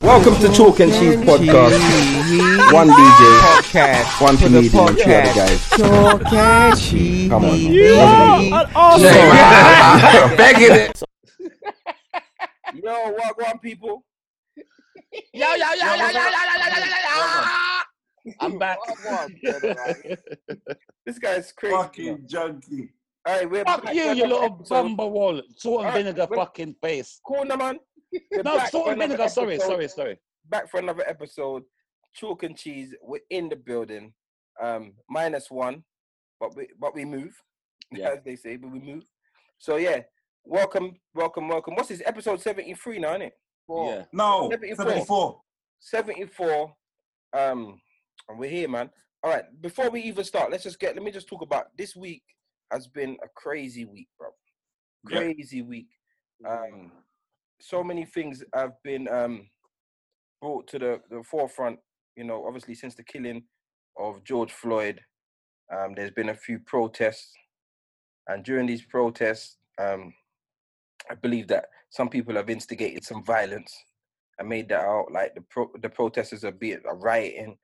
Welcome to Chalk and Cheese Podcast. One DJ, podcast. one For the comedian, and three other podcast. guys. Chalk and cheese. Come on. Begging it. Yo, what one people? Yo, yo, yo, yo, yo, yo, yo, yo, yo, yo. I'm back. This guy's crazy. man. Fucking junkie. All right, we're Fuck back you, for you another little episode. bumper wall. Salt and Alright, vinegar wait. fucking face. Corner man. We're No, back salt for and vinegar. Sorry, episode. sorry, sorry. Back for another episode. Chalk and cheese. We're in the building. Um, minus one, but we but we move. Yeah. As they say, but we move. So yeah, welcome, welcome, welcome. What's this episode seventy three now, isn't it? Yeah. No, 74. 74. 74 um and we're here man all right before we even start let's just get let me just talk about this week has been a crazy week bro Yeah. crazy week um so many things have been um brought to the, the forefront you know obviously since the killing of george floyd um there's been a few protests and during these protests um i believe that some people have instigated some violence and made that out. Like the pro- the protesters are being are rioting,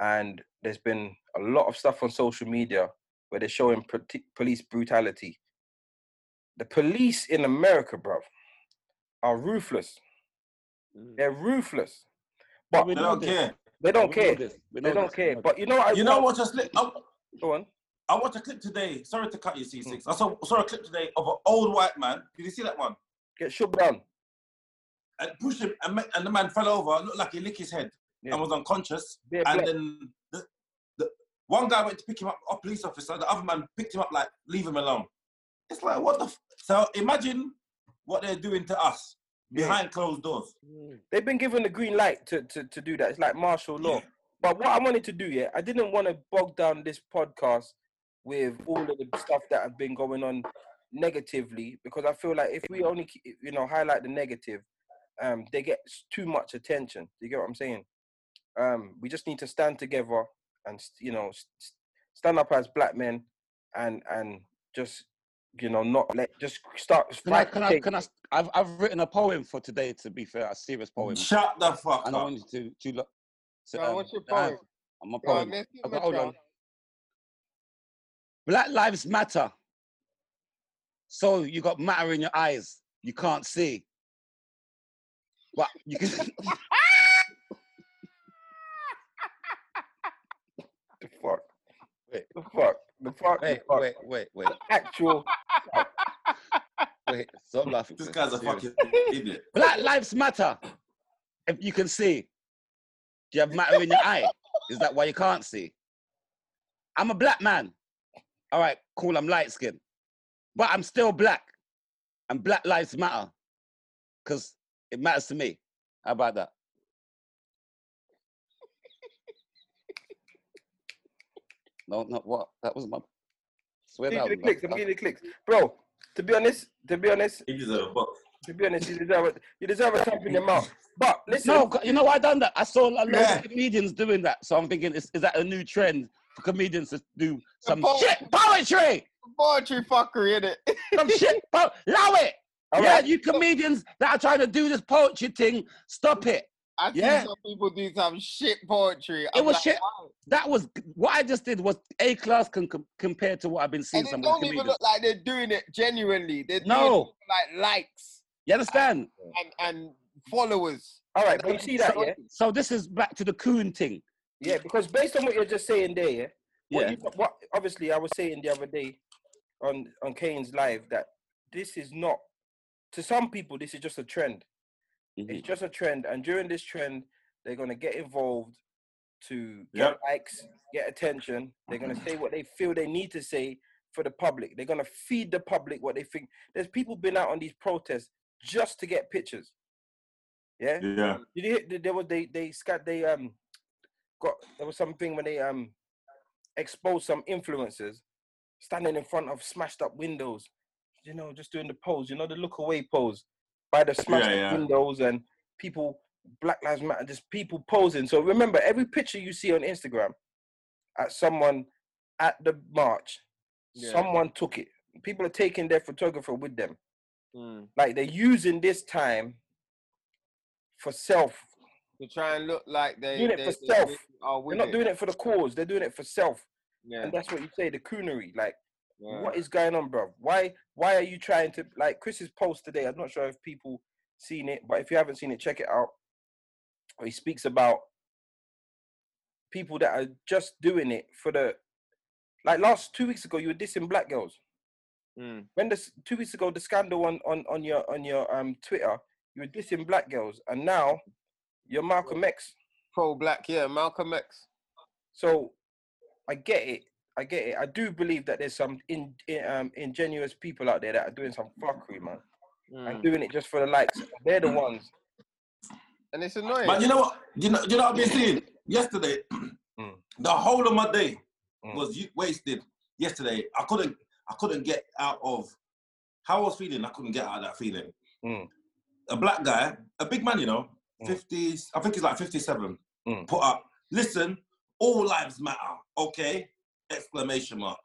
and there's been a lot of stuff on social media where they're showing proti- police brutality. The police in America, bro, are ruthless. Mm. They're ruthless. But we They don't this. care. they don't care. They know don't care. But you know what? I You know what? Just li- I, Go on. I watched a clip today. Sorry to cut you, C6. Hmm. I saw, saw a clip today of an old white man. Did you see that one? Get shook down. And pushed him, and, ma- and the man fell over. Looked like he licked his head Yeah. and was unconscious. Bare and black. then the, the one guy went to pick him up, a police officer. The other man picked him up, like leave him alone. It's like what the. F- so imagine what they're doing to us Yeah. behind closed doors. They've been given the green light to, to, to do that. It's like martial law. Yeah. But what I wanted to do, yeah, I didn't want to bog down this podcast with all of the stuff that have been going on negatively because I feel like if we only, you know, highlight the negative, um, they get too much attention. You get what I'm saying? Um, we just need to stand together and you know stand up as black men and and just you know not let just start. Can I, can I, can I, I've, I've written a poem for today, to be fair, a serious poem. Shut the fuck And I up. want you to, to look. to, Go on, um, what's your to have- poem? I'm a on, poem. let's I've my got- hold on. Black lives matter. So you got matter in your eyes. You can't see. But you can. the fuck. Wait. The fuck. The fuck. wait, the fuck. wait, wait, wait, Actual. wait. Stop laughing. This guy's a fucking idiot. Black lives matter. If you can see, do you have matter in your eye? Is that why you can't see? I'm a black man. All right, cool. I'm light skinned, but I'm still black, and Black Lives Matter because it matters to me. How about that? No, not what. That was my. Swear Give down. you the clicks. I'm giving you the clicks, bro. To be honest, to be honest, He deserves a box. to be honest, you deserve it. You deserve a thump in your mouth. But listen, No, you know why I done that? I saw a lot Yeah. of comedians doing that, so I'm thinking, is, is that a new trend for comedians to do some po- shit poetry? Poetry fuckery, innit? Some shit, po- allow it. all yeah, right. you comedians that are trying to do this poetry thing, stop it. I see Yeah. some people do some shit poetry. It I'm was like, shit. wow. That was what I just did was a class con- com- compared to what I've been seeing And it some don't even comedians. look like they're doing it genuinely. They're doing No. it like likes You understand? and, and followers. all right. But you see that, so, yeah, so this is back to the coon thing. yeah. Because based on what you're just saying there, yeah, what, Yeah. you, what obviously I was saying the other day on on Kane's live that this is not to some people this is just a trend. Mhm. It's just a trend, and during this trend, they're gonna get involved to get Yep. likes, get attention. They're gonna say what they feel they need to say for the public. They're gonna feed the public what they think. There's people been out on these protests just to get pictures. Yeah. Yeah. Did you hear? There was they they scat they um got there was something when they um exposed some influencers standing in front of smashed up windows, you know, just doing the pose, you know, the look away pose by the smashed Yeah, yeah. windows and people Black Lives Matter, just people posing. So remember, every picture you see on Instagram at someone at the march, Yeah. someone took it. People are taking their photographer with them Mm. like they're using this time for self To try and look like they Doing it they, for they self. really are They're not it. doing it for the cause. They're doing it for self. Yeah. And that's what you say, the coonery. Like, yeah. what is going on, bro? Why why are you trying to like Chris's post today? I'm not sure if people seen it, but if you haven't seen it, check it out. He speaks about people that are just doing it for the like last two weeks ago, you were dissing black girls. Mm. When this two weeks ago, the scandal on on on your on your um Twitter, you were dissing black girls, and now you're Malcolm X. Pro black, yeah, Malcolm X. So I get it. I get it. I do believe that there's some in, in, um, ingenuous people out there that are doing some fuckery, man, and Mm. doing it just for the likes. They're the ones. And it's annoying. But you know what? You know, you know what I've been seeing yesterday. Mm. The whole of my day Mm. was wasted. Yesterday, I couldn't, I couldn't get out of how I was feeling. I couldn't get out of that feeling. Mm. A black guy, a big man, you know, Mm. fifties. I think he's like fifty-seven. Mm. Put up. Listen, all lives matter. Okay? Exclamation mark.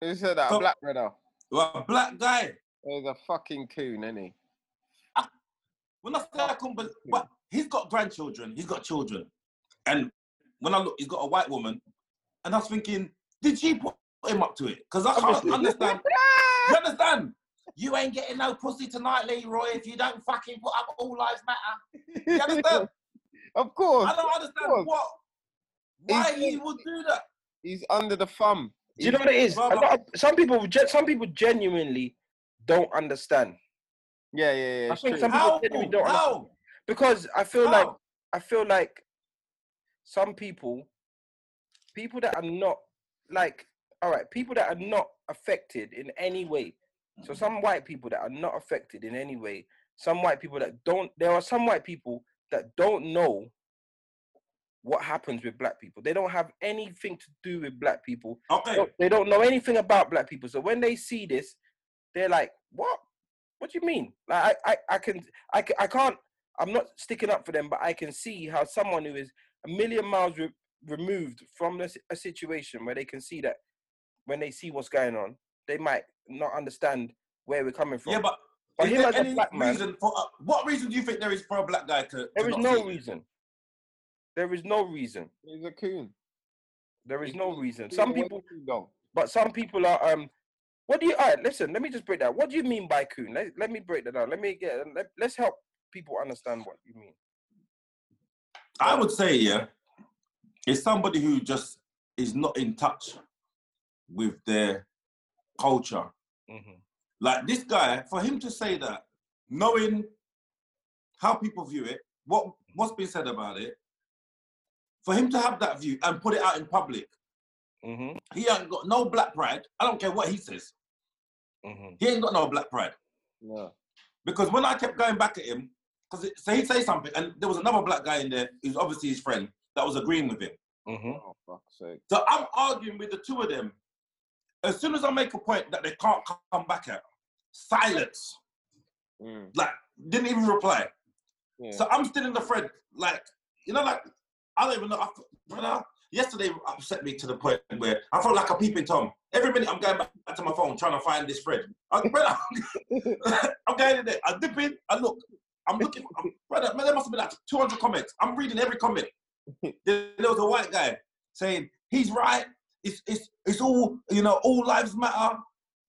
Who said that? A black brother. Well, a black guy. He's a fucking coon, isn't he? Ah, when I say I couldn't, but he's got grandchildren, he's got children, and when I look, he's got a white woman, and I was thinking, did she put him up to it? Because I can't understand. you understand? You ain't getting no pussy tonight, Leroy, if you don't fucking put up all lives matter. You understand? of course. I don't understand what, why He's- he would do that. He's under the thumb. Do you know what it is? A lot of, some people, some people genuinely don't understand. Yeah, yeah, yeah. I think true. some people How? genuinely don't understand How? because I feel like I feel like some people, people that are not like, all right, people that are not affected in any way. So some white people that are not affected in any way. Some white people that don't. There are some white people that don't know what happens with black people. They don't have anything to do with black people. Okay. don't- they don't know anything about black people. So when they see this, they're like, "What? What do you mean?" Like I, I, I can, I, I can't. I'm not sticking up for them, but I can see how someone who is a million miles re- removed from this, a situation where they can see that when they see what's going on, they might not understand where we're coming from. Yeah, but, But is there any black man- reason for, uh, what reason do you think there is for a black guy to, to there is not no reason. There is no reason. He's a coon. There is He's- no reason. Some people, too long. but some people are um what do you all right listen let me just break that what do you mean by coon let, let me break that down let me get let, let's help people understand what you mean I would say, yeah, it's somebody who just is not in touch with their culture. hmm Like this guy, for him to say that, knowing how people view it, what what's been said about it, for him to have that view and put it out in public, hmm he ain't got no black pride. I don't care what he says. hmm He ain't got no black pride. Yeah. Because when I kept going back at him, because so he'd say something, and there was another black guy in there who's obviously his friend that was agreeing with him. hmm Oh, fuck's sake. So I'm arguing with the two of them. As soon as I make a point that they can't come back at, silence. Mm, Like, didn't even reply. yeah. So I'm still in the thread. Like, you know, like, I don't even know. I, brother, yesterday upset me to the point where I felt like a peeping Tom. Every minute I'm going back to my phone trying to find this thread. I, brother, I'm going in there. I dip in, I look. I'm looking. I'm, brother, man, there must have been like 200 comments. I'm reading every comment. there, there was a white guy saying, he's right. It's, it's, it's all, you know, all lives matter.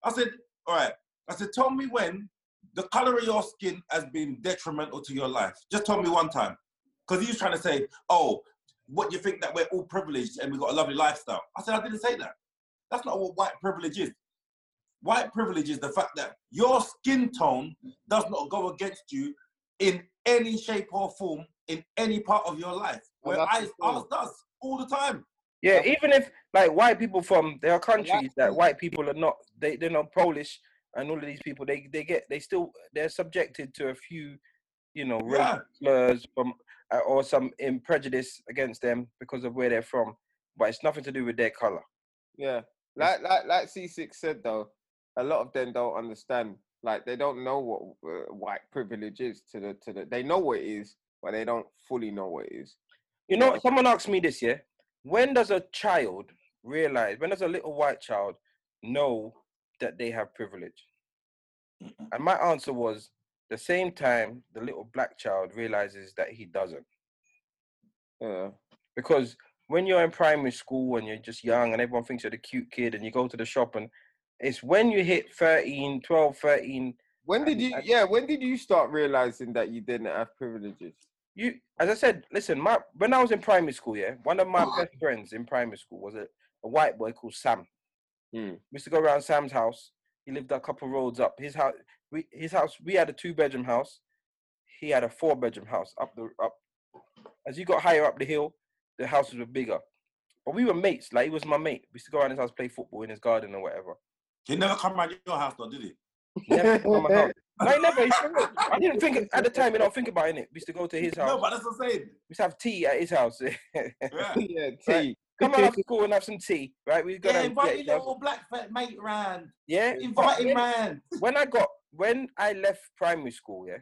I said, all right. I said, tell me when the color of your skin has been detrimental to your life. Just tell me one time. Because he was trying to say, oh, what you think that we're all privileged and we've got a lovely lifestyle. I said, I didn't say that. That's not what white privilege is. White privilege is the fact that your skin tone does not go against you in any shape or form in any part of your life. Well, Where that's ours, the thing. ours does all the time. yeah even if like white people from there are countries that white people are not they, they're not polish and all of these people they they get they still they're subjected to a few you know Yeah. slurs from or some in prejudice against them because of where they're from but it's nothing to do with their color Yeah, like like like C6 said though, a lot of them don't understand. Like they don't know what uh, white privilege is to the to the. They know what it is, but they don't fully know what it is. You know, someone asked me this, year, When does a child realize, when does a little white child know that they have privilege? And my answer was the same time, the little black child realizes that he doesn't. Yeah. Because when you're in primary school and you're just young and everyone thinks you're the cute kid and you go to the shop and it's when you hit 13, 12, 13, When did And- you? and- Yeah. When did you start realizing that you didn't have privileges? you as I said, listen, my when I was in primary school, yeah, one of my best friends in primary school was a, a white boy called Sam. Hmm. We used to go around Sam's house. He lived a couple roads up. His house, we his house, we had a two bedroom house. He had a four bedroom house up the up. As you got higher up the hill, the houses were bigger. But we were mates. Like he was my mate. We used to go around his house, play football in his garden or whatever. He never come around your house though, did he? He never came my house. No, never. I didn't think at the time. You don't think about it. We used to go to his house. No, but that's what I'm saying. We used to have tea at his house. Yeah. yeah. T. Come on after school and have some tea, right? We go Yeah, down invite your yourself- little black fat mate round. yeah. Invite him when, man. when I got when I left primary school, yeah,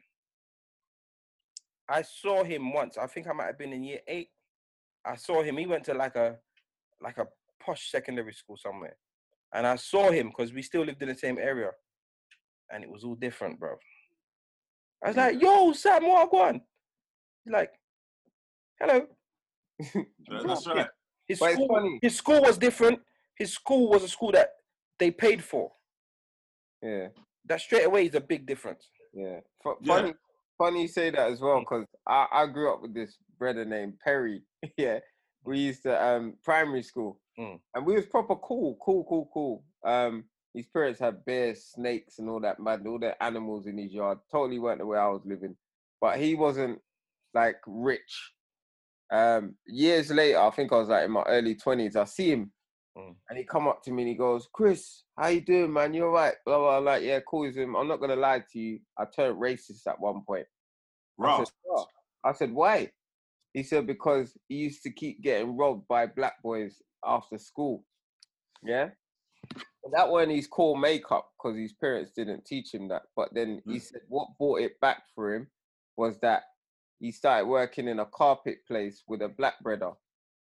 I saw him once. I think I might have been in year eight. I saw him. He went to like a like a posh secondary school somewhere, and I saw him because we still lived in the same area, and it was all different, bro. I was like, "Yo, Sam, what on?" He's like, "Hello." That's right. His But it's school, funny. his school was different. His school was a school that they paid for. Yeah. That straight away is a big difference. Yeah. F- Yeah. Funny. Funny you say that as well, because I, I grew up with this brother named Perry. yeah. We used to um primary school. Mm. And we was proper cool, cool, cool, cool. Um his parents had bears, snakes, and all that mad, all the animals in his yard. Totally weren't the way I was living. But he wasn't like rich. Um years later, I think I was like in my early twenties, I see him Mm. and he come up to me and he goes, Chris, how you doing, man? You all right? Blah, blah, blah. Like, yeah, cool him. I'm not gonna lie to you. I turned racist at one point. I Right. said, "Oh." I said, why? He said, because he used to keep getting robbed by black boys after school. Yeah? And that wasn't his core makeup because his parents didn't teach him that. But then he Mm. said what brought it back for him was that he started working in a carpet place with a black brother.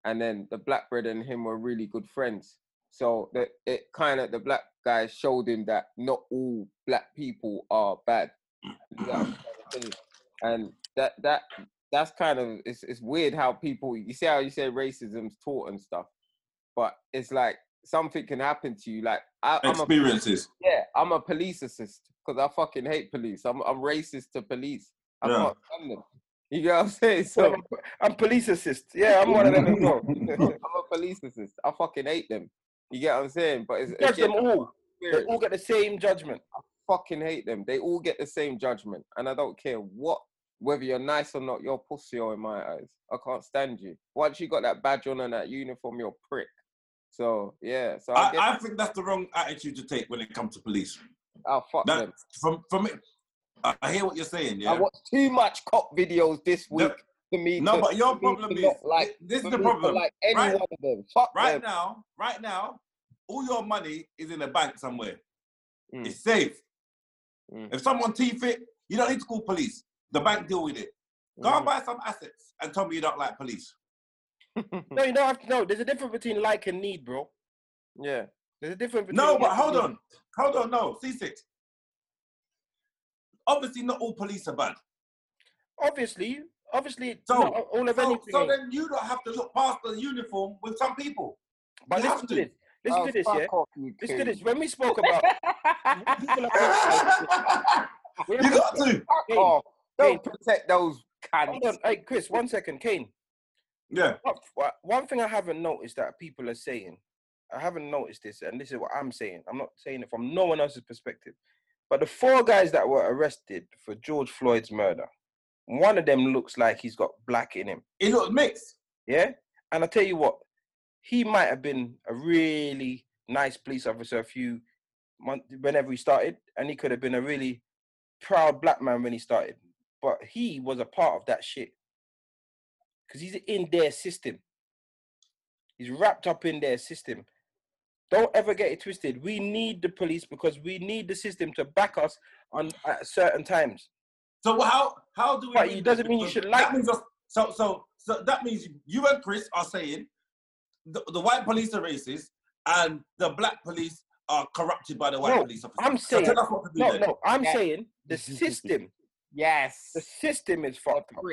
And then the black brother and him were really good friends. So that it kind of the black guy showed him that not all black people are bad. You know what I'm trying to say? and that that that's kind of it's it's weird how people you see how you say racism's taught and stuff, but it's like something can happen to you. Like I, I'm a Experiences. yeah, I'm a police assist because I fucking hate police. I'm I'm racist to police. I Yeah. can't stand them. You get what I'm saying? So So I'm, I'm police assist. Yeah, I'm one of them as well. I'm a police assist. I fucking hate them. You get what I'm saying? But it's Judge them all. They all get the same judgment. I fucking hate them. They all get the same judgment, and I don't care what whether you're nice or not. You're pussy in my eyes. I can't stand you. Once you got that badge on and that uniform, you're a prick. So yeah. So I, I, I think that's the wrong attitude to take when it comes to police. I'll fuck That, them. from from it, I hear what you're saying. Yeah, I watched too much cop videos this No- week for me. No, to, but your problem is like. this is the problem. Like any Right- one of them. Fuck Right them. now, right now, all your money is in a bank somewhere. Mm. It's safe. Mm. If someone teeth it, you don't need to call police. The bank deal with it. Go and Mm. buy some assets and tell me you don't like police. No, you don't have to know. There's a difference between like and need, bro. Yeah. There's a difference between No, but hold on. Hold on, no. C6. Obviously, not all police are bad. Obviously, obviously, So- not all of So, anything. so then you don't have to look past the uniform with some people. but you listen to to. this. Listen Oh, to this, yeah. off, Listen to this. When we spoke about, people are you got to. Kane, off. Don't Kane. protect those hold on, cunts. hey Chris, one second, Kane. Yeah. What- what- One thing I haven't noticed that people are saying, I haven't noticed this, and this is what I'm saying. I'm not saying it from no one else's perspective. But the four guys that were arrested for George Floyd's murder, one of them looks like he's got black in him. He looks mixed. Yeah? And I tell you what, he might have been a really nice police officer a few months whenever he started, and he could have been a really proud black man when he started. But he was a part of that shit. Because he's in their system. He's wrapped up in their system. Don't ever get it twisted. We need the police because we need the system to back us on at certain times. So how how do we? But it doesn't mean you should like That means us- so so so that means you and Chris are saying the, the white police are racist and the black police are corrupted by the white No, police officers. I'm So saying- tell us what to do No, then. no, I'm Yeah. saying the system Yes. The system is The fucked up.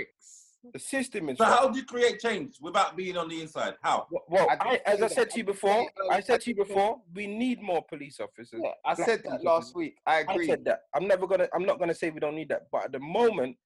Pricks. The system is So fucked how do you create change without being on the inside? How? Well, Well, I I, as I said to you before, um, I said to you before, we need more police officers. Yeah, I said police that last week. I agree. I agree. said that. I'm never gonna. I'm not gonna say we don't need that. But at the moment,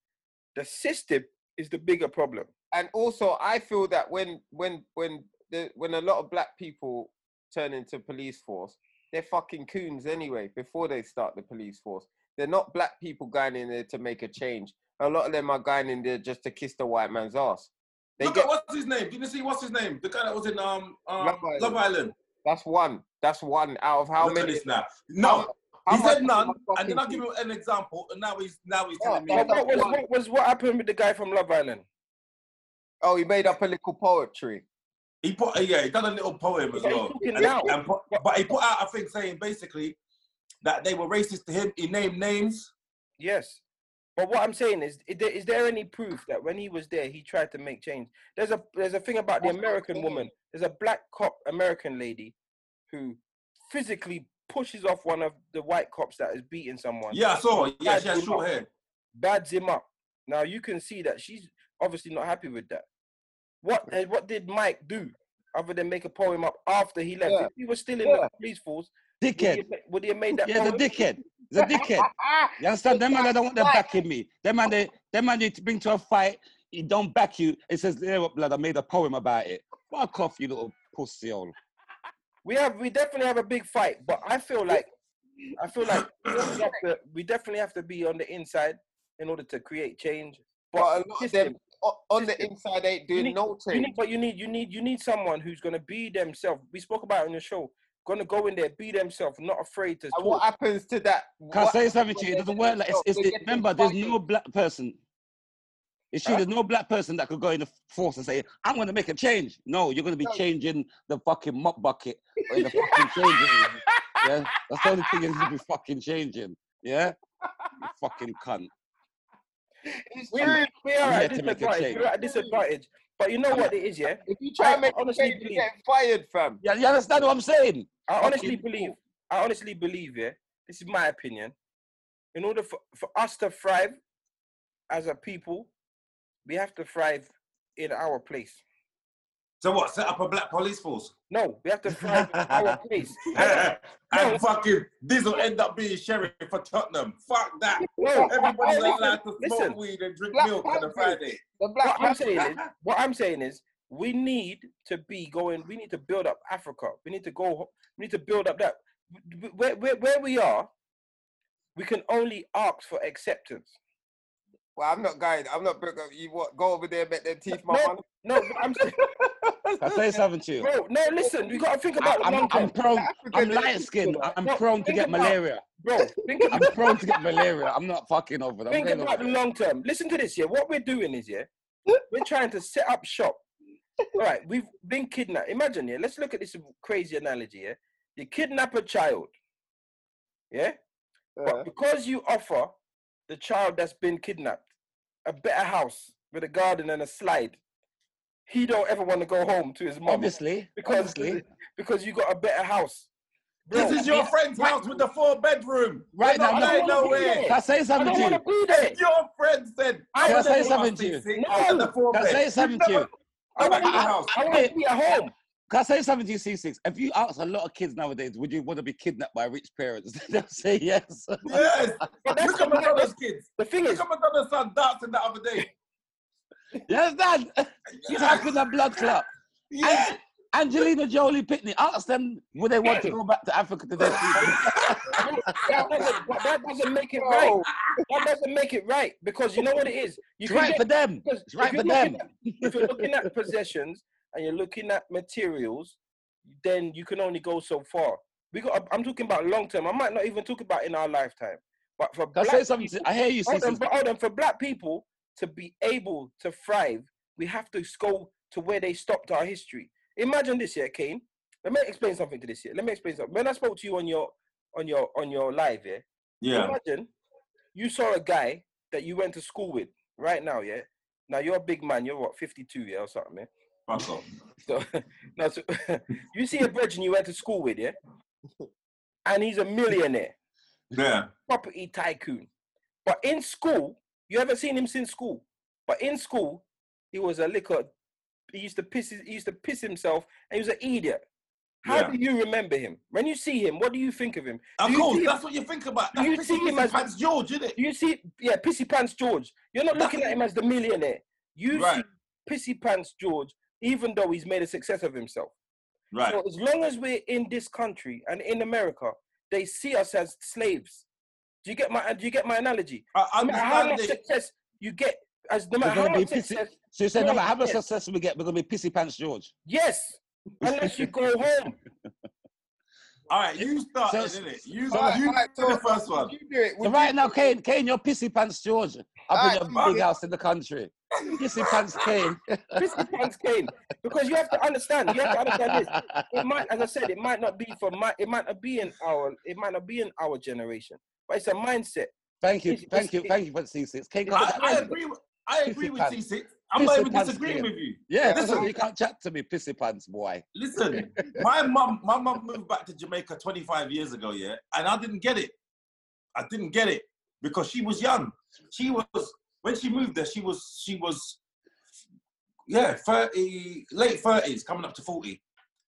the system is the bigger problem. and also I feel that when when when the when a lot of black people turn into police force, they're fucking coons anyway. Before they start the police force, they're not black people going in there to make a change. A lot of them are going in there just to kiss the white man's ass. They Look get at what's his name? Did you see what's his name? The guy that was in um, um Love Love, Island. Island. that's one. That's one out of how Look many? now. No, how he said none, and then I'll give you an example. And now he's now he's Yeah, telling me. Yeah, what was what was what happened with the guy from Love Island? Oh, he made up a little poetry. He put yeah, he done a little poem as he's well. And- and put- but he put out a thing saying basically that they were racist to him. He named names. Yes. But what I'm saying is, is there, is there any proof that when he was there, he tried to make change? There's a there's a thing about the That's what I'm American woman. There's a black cop American lady who physically pushes off one of the white cops that is beating someone. Yeah, I saw. her. Yeah, she has short hair. bads him up. Now you can see that she's obviously not happy with that. What uh, what did Mike do other than make a poem up after he left? Yeah. If he was still in Yeah. the police force, Dickhead. would he have made that Yeah, the dickhead. The dickhead. You understand? Them man, they don't want them backing me. Them man, they, them man, need to bring to a fight. He don't back you. It says, yeah, what blood. I made a poem about it. Fuck off, you little pussy hole. We have we definitely have a big fight, but I feel like I feel like we, have to, we definitely have to be on the inside in order to create change. But a lot of them o- on the System. inside ain't you doing need, no you change. need, but you need you need you need someone who's gonna be themselves. We spoke about it on the show. Gonna go in there, be themselves, not afraid to And what happens to that? Can I say happens something to you? It doesn't work like it's, themselves? it's, it, remember. There's no black person. It's true. Huh? There's no black person that could go in the force and say, "I'm going to make a change." No, you're going to be changing the fucking mop bucket or in the fucking changing room. Yeah, that's the only thing you be fucking changing. Yeah, you fucking cunt. It's We, true. we are I'm at here to make a disadvantage. change. We're at a disadvantage. But you know what it is, yeah? If you try I and make a honestly change, you get fired, fam. Yeah, you understand what I'm saying? I honestly Fucking believe, I honestly believe, yeah, this is my opinion. In order for, for us to thrive as a people, we have to thrive in our place. So what? Set up a black police force. No, we have to thrive in our place. and No. fucking Diesel end up being sheriff for Tottenham. Fuck that. No, Everybody's listen, allowed to smoke listen. weed and drink Black milk on a Friday. The black what I'm saying is, what I'm saying is, we need to be going. We need to build up Africa. We need to go. We need to build up that. Where, where, where we are, we can only ask for acceptance. Well, I'm not going. I'm not. bring up- You what? Go over there, and make them teeth, my man. No, no, I'm saying, Can I say something to you? bro. No, listen. We got to think about the I, am long term. I'm prone. I'm light skinned. I'm No, prone to get about- malaria. Bro, think I'm prone to get malaria. I'm not fucking over that. think I'm going about the long term. Listen to this, yeah. What we're doing is, yeah, we're trying to set up shop. All right, we've been kidnapped. Imagine, yeah. Let's look at this crazy analogy, yeah. You kidnap a child, yeah, Uh, but because you offer the child that's been kidnapped a better house with a garden and a slide, he don't ever want to go home to his mom Obviously, because obviously. because you got a better house. Bro, This is your friend's house with the four bedroom. Right now, not no- going no- nowhere. Can I say I something don't to want you? to be there. Your friend said, I Can I was say something to you? No. Can I say something to you? I want to the house. I want to be at home. Can I say something to you, C6? If you ask a lot of kids nowadays, would you want to be kidnapped by rich parents? They'll say yes. Yes. Look at the- Madonna's kids. The thing Look is, at Madonna's son dancing the other day. You understand? She's having a blood clot. Yeah. Angelina Jolie Pitney, asked them would they want to go back to Africa to their that doesn't, that doesn't make it right. That doesn't make it right because you know what it is. You It's right get- for them. It's right if for you're looking them. at- if you're looking at possessions and you're looking at materials, then you can only go so far. We got. I'm talking about long term. I might not even talk about in our lifetime. But for Can I black say something? people, I hear you, hold on, C6. but hold on, for black people to be able to thrive, we have to go to where they stopped our history. Imagine this here, Kane. Let me explain something to this here. Let me explain something. When I spoke to you on your on your on your live, yeah. Yeah. Imagine you saw a guy that you went to school with right now, yeah. Now you're a big man. You're what, 52, yeah, or something, yeah. Fuck off. So, now, so you see a brethren you went to school with, yeah, and he's a millionaire, Yeah. property tycoon. But in school, You haven't seen him since school. But in school, he was a liquor. He used to piss. He used to piss himself, and he was an idiot. How Yeah. do you remember him? When you see him, what do you think of him? Of course, see- that's what you think about. do you That's see Pissy him as- Pants George, isn't it? You see, yeah, Pissy Pants George? You're not looking at him as the millionaire. You Right. see Pissy Pants George, even though he's made a success of himself. Right. So as long as we're in this country and in America, they see us as slaves. Do you get my? Do you get my analogy? I No matter how much success you get, as no matter how much pissy. success, So you said, no No, matter how much success we get, we're gonna be pissy pants George. yes, unless you go home. All right, you started, So- it? You, so- Alright, you alright, did the first one. You do it. So right you- now, Kane, Kane, you're pissy pants George up Alright, in your big house in the country. Pissy pants Kane. Pissy Pants Kane, because you have to understand. You have to understand this. It might, as I said, it might not be for my. It might not be in our. It might not be in our generation, but it's a mindset. Thank you, It's- thank it's- you, thank you for C6. Kane, I, can't I chat- agree. With, I agree with pants. C6. I'm not Pissy even pants disagreeing Kane. with you. Yeah, that's Listen. what you can't chat to me, pissy pants boy. Listen, my mum, my mum moved back to Jamaica 25 years ago, yeah, and I didn't get it. I didn't get it because she was young. She was when she moved there. She was she was yeah, 30, late 30s, coming up to 40.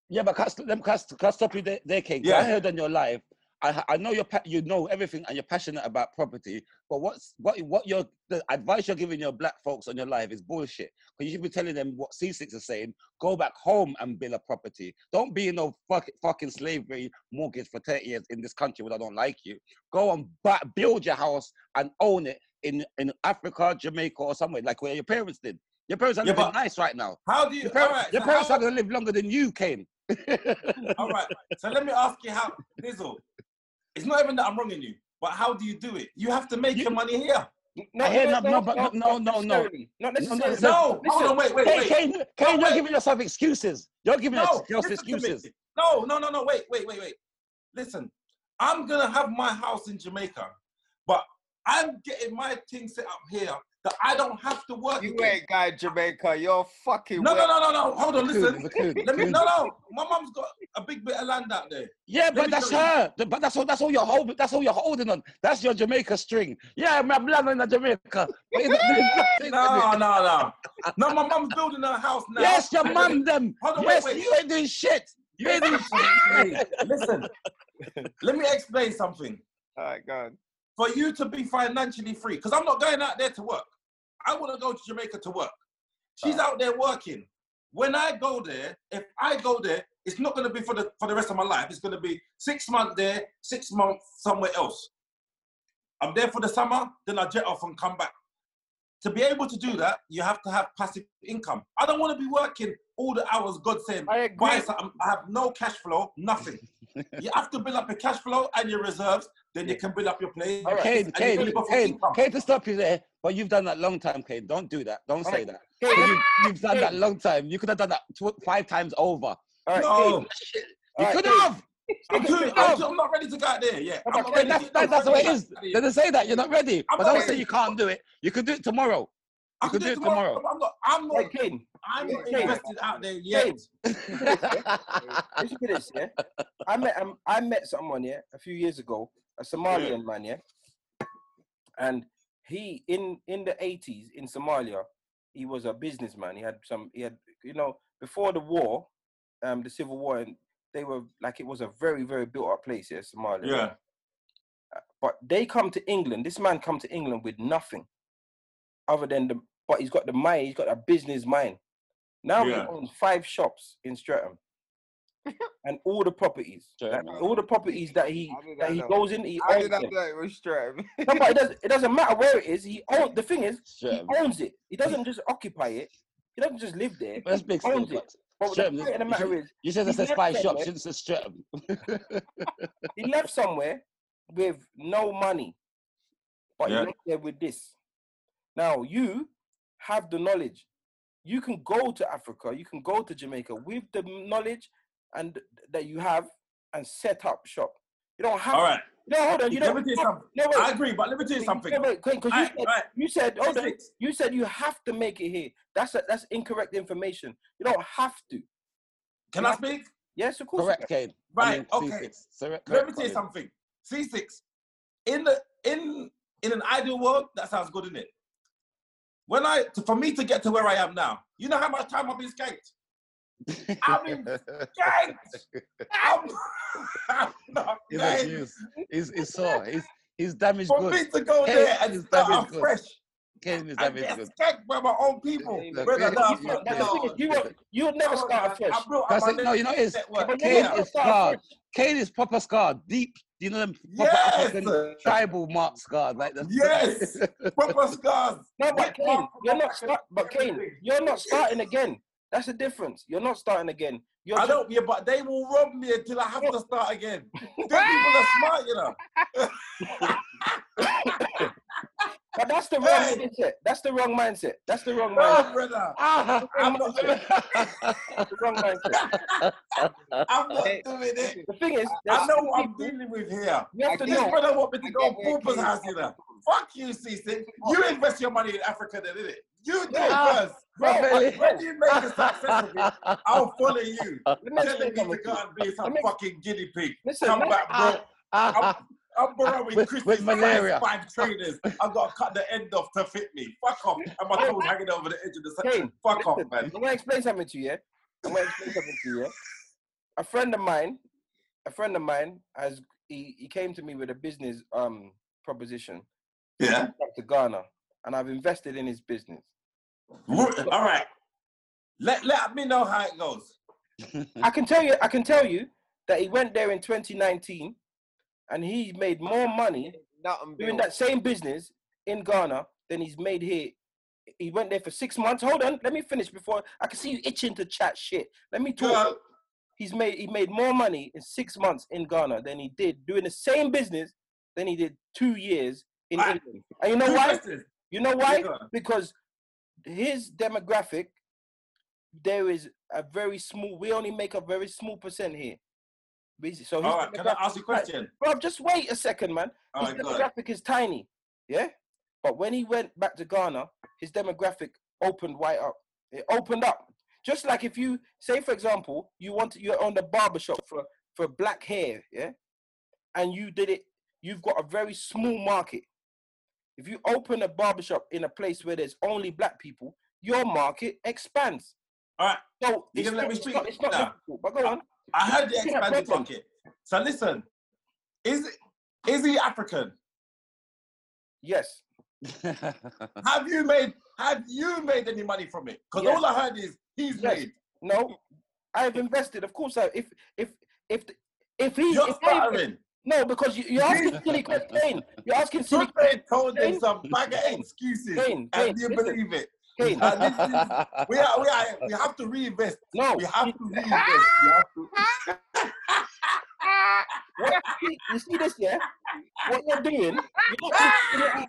Yeah, but can I, them- can I, st- can I stop you there, there King? 'Cause Yeah. I heard on your live. I, I know you're you know everything and you're passionate about property, but what's what what your the advice you're giving your black folks on your life is bullshit. Because you should be telling them what C6 is saying. Go back home and build a property. Don't be in no fuck, fucking slavery mortgage for 30 years in this country where I don't like you. Go and build your house and own it in in Africa, Jamaica, or somewhere like where your parents did. Your parents are Yeah, living nice right now. How do you? Your, par- all right, your so parents how- are gonna live longer than you, Kane. all right. So let me ask you how, Dizzle. It's not even that I'm wronging you, but how do you do it? You have to make You- your money here. No, I hear no- no, but no- no, no, no. necessarily. Not No, no, necessarily. No, Listen, hold on, wait, wait, Kane, wait. Kane, Kane, you're wait. giving yourself excuses. You're giving No, yourself listen to me. excuses. No, no, no, no. Wait, wait, wait, wait. Listen, I'm gonna have my house in Jamaica, but I'm getting my thing set up here that I don't have to work. You again. ain't guy Jamaica. You're fucking. No, no, wet. no, no, no. Hold on, listen. Let me. No, no. My mom's got a big bit of land out there. Yeah, me but that's tell you. her. But that's all. That's all you're holding. That's all you're holding on. That's your Jamaica string. Yeah, my blood in Jamaica. But it's not No, no, no. No, my mom's building her house now. Yes, your mum. Them. Hold on, yes, wait, wait. you ain't doing shit. You ain't doing shit. Listen, let me explain something. All right, go on. For you to be financially free, because I'm not going out there to work. I want to go to Jamaica to work. She's uh. out there working. When I go there, if I go there, it's not going to be for the for the rest of my life. It's going to be six months there, six months somewhere else. I'm there for the summer, then I jet off and come back. To be able to do that, you have to have passive income. I don't want to be working all the hours God said I. I have no cash flow, nothing. You have to build up your cash flow and your reserves, then you can build up your place. All right. Kane, Kane, Kane. Kane, to stop you there. But you've done that long time, Kane. Don't do that. Don't All say right. that. You, you've done that long time. You could have done that tw- five times over. all right, No. Kane, You right, could Kane. have. I'm, too. I'm, too- I'm not ready to go out there yet. I'm not Okay, ready That's, to- that, I'm that's the way it is. to go out there Then they say that you're not ready. I'm But don't say you can't do it. You could do it tomorrow. I You could can do it tomorrow. but I'm not. I'm not. Hey, Kane, I'm not Kane. invested out there yet. listen to this, yeah. I met um, I met someone, yeah, a few years ago, a Somalian man, yeah, and he in in the eighties in Somalia, he was a businessman. He had some, he had, you know, before the war, um, the civil war, and they were like it was a very very built up place, yeah, Somalia. Yeah. But they come to England. This man come to England with nothing, other than the. But he's got the mind. He's got a business mind. Now Yeah. he owns five shops in Streatham, and all the properties, like, all the properties that he How that he know? goes in, he How owns did I them. it was straight? No, but it doesn't. It doesn't matter where it is. He owns. The thing is, he owns it. He doesn't just occupy it. He doesn't just live there. That's big He owns it. But the Streatham, of the you matter should- is, You said He a says shop. five them, shops. Shouldn't say Streatham. he left somewhere with no money, but Yeah. he left there with this. Now you have the knowledge. You can go to Africa. You can go to Jamaica with the knowledge and that you have and set up shop. You don't have. All right. No, hold on. You Let don't. me tell you something. No, wait. I agree, but let me tell you something. No, wait, because you Alright, said, alright. you said, hold on. You said you have to make it here. That's a, that's incorrect information. You don't have to. Can I speak? Yes, of course. Correct, can. Kane. I Right, mean, okay. C6. So, Let me tell you something. C6. In the in in an ideal world, that sounds good, isn't it? When I for me to get to where I am now, you know how much time I've been skanked. I've been skanked. I'm, I'm not abused. He's, he's sore. He's, he's damaged For good. me to go Hey, there and it's start afresh Kane is and damaged get by my own people. Look, Brother, yeah, nah, yeah, fuck yeah. But the thing is, no. you would you would never start afresh. I built up That's it. No, you know it is. network. Kane is start scarred. afresh. Kane is proper scarred. Deep. You know them proper Yes, African tribal mark scarred. Like the yes, proper scars. No, but Kane, you're not start, but Kane, you're not starting again. That's the difference. You're not starting again. You're I don't, yeah, but they will rob me until I have to start again. Them people are smart, you know. but that's the wrong Hey. mindset. That's the wrong mindset. That's the wrong No, mindset. brother. Ah, I'm not, That's the wrong mindset. I'm not Hey. doing it. The thing is, I there's know some what I'm people- dealing with here. You have to This know. brother want me to I go get to where Pooper's Kane's house, you coming know. from. Fuck you, CC. You invest your money in Africa, then, innit? You do it Ah. first. Bro, Really? When you make a success of it, I'll follow you. Let me Telling explain me something to to go you. and be some Let me- fucking guinea pig. Listen, Come let- back, bro. I'm borrowing With- Chris's with malaria. five trainers. I've got to cut the end off to fit me. Fuck off. And my toes hanging over the edge of the section. Kane, Fuck off, man. I'm gonna explain something to you. Yeah? I'm gonna explain something to you. Yeah? A friend of mine, a friend of mine, has he, he came to me with a business um proposition Yeah. to Ghana, and I've invested in his business. All right. Let, let me know how it goes. I can tell you, I can tell you that he went there in 2019, and he made more money doing that same business in Ghana than he's made here. He went there for six months. Hold on, let me finish before I can see you itching to chat shit. Let me talk. Girl, He's made he made more money in six months in Ghana than he did doing the same business than he did two years in Alright. England. And you know why? questions. You know why? Yeah. Because his demographic, there is a very small. We only make a very small percent here. Busy- So All right. Can I ask you a question? Bro, just wait a second, man. All His right, demographic is tiny, yeah. But when he went back to Ghana, his demographic opened right up. It opened up. Just like if you say, for example, you want to, you're on the barber shop for for black hair, yeah, and you did it. You've got a very small market. If you open a barber shop in a place where there's only black people, your market expands. All right. So You it's gonna let me speak not, it's not now? difficult. But go on. I heard the Yeah, expanded problem. market. So listen, is is he African? Yes. Have you made have you made any money from it? Because Yes. all I heard is he's Yes. made. No, I've invested. Of course, I, if if if if he You're if I, no, because you, you're asking silly questions. You're asking silly Somebody told them some bag of excuses, Kane, Kane, and you listen. believe it. Questions. And this is, we are we are we have to reinvest. No, We have to reinvest. We have to. what you, see, you see this, yeah? What you're doing, you're, not,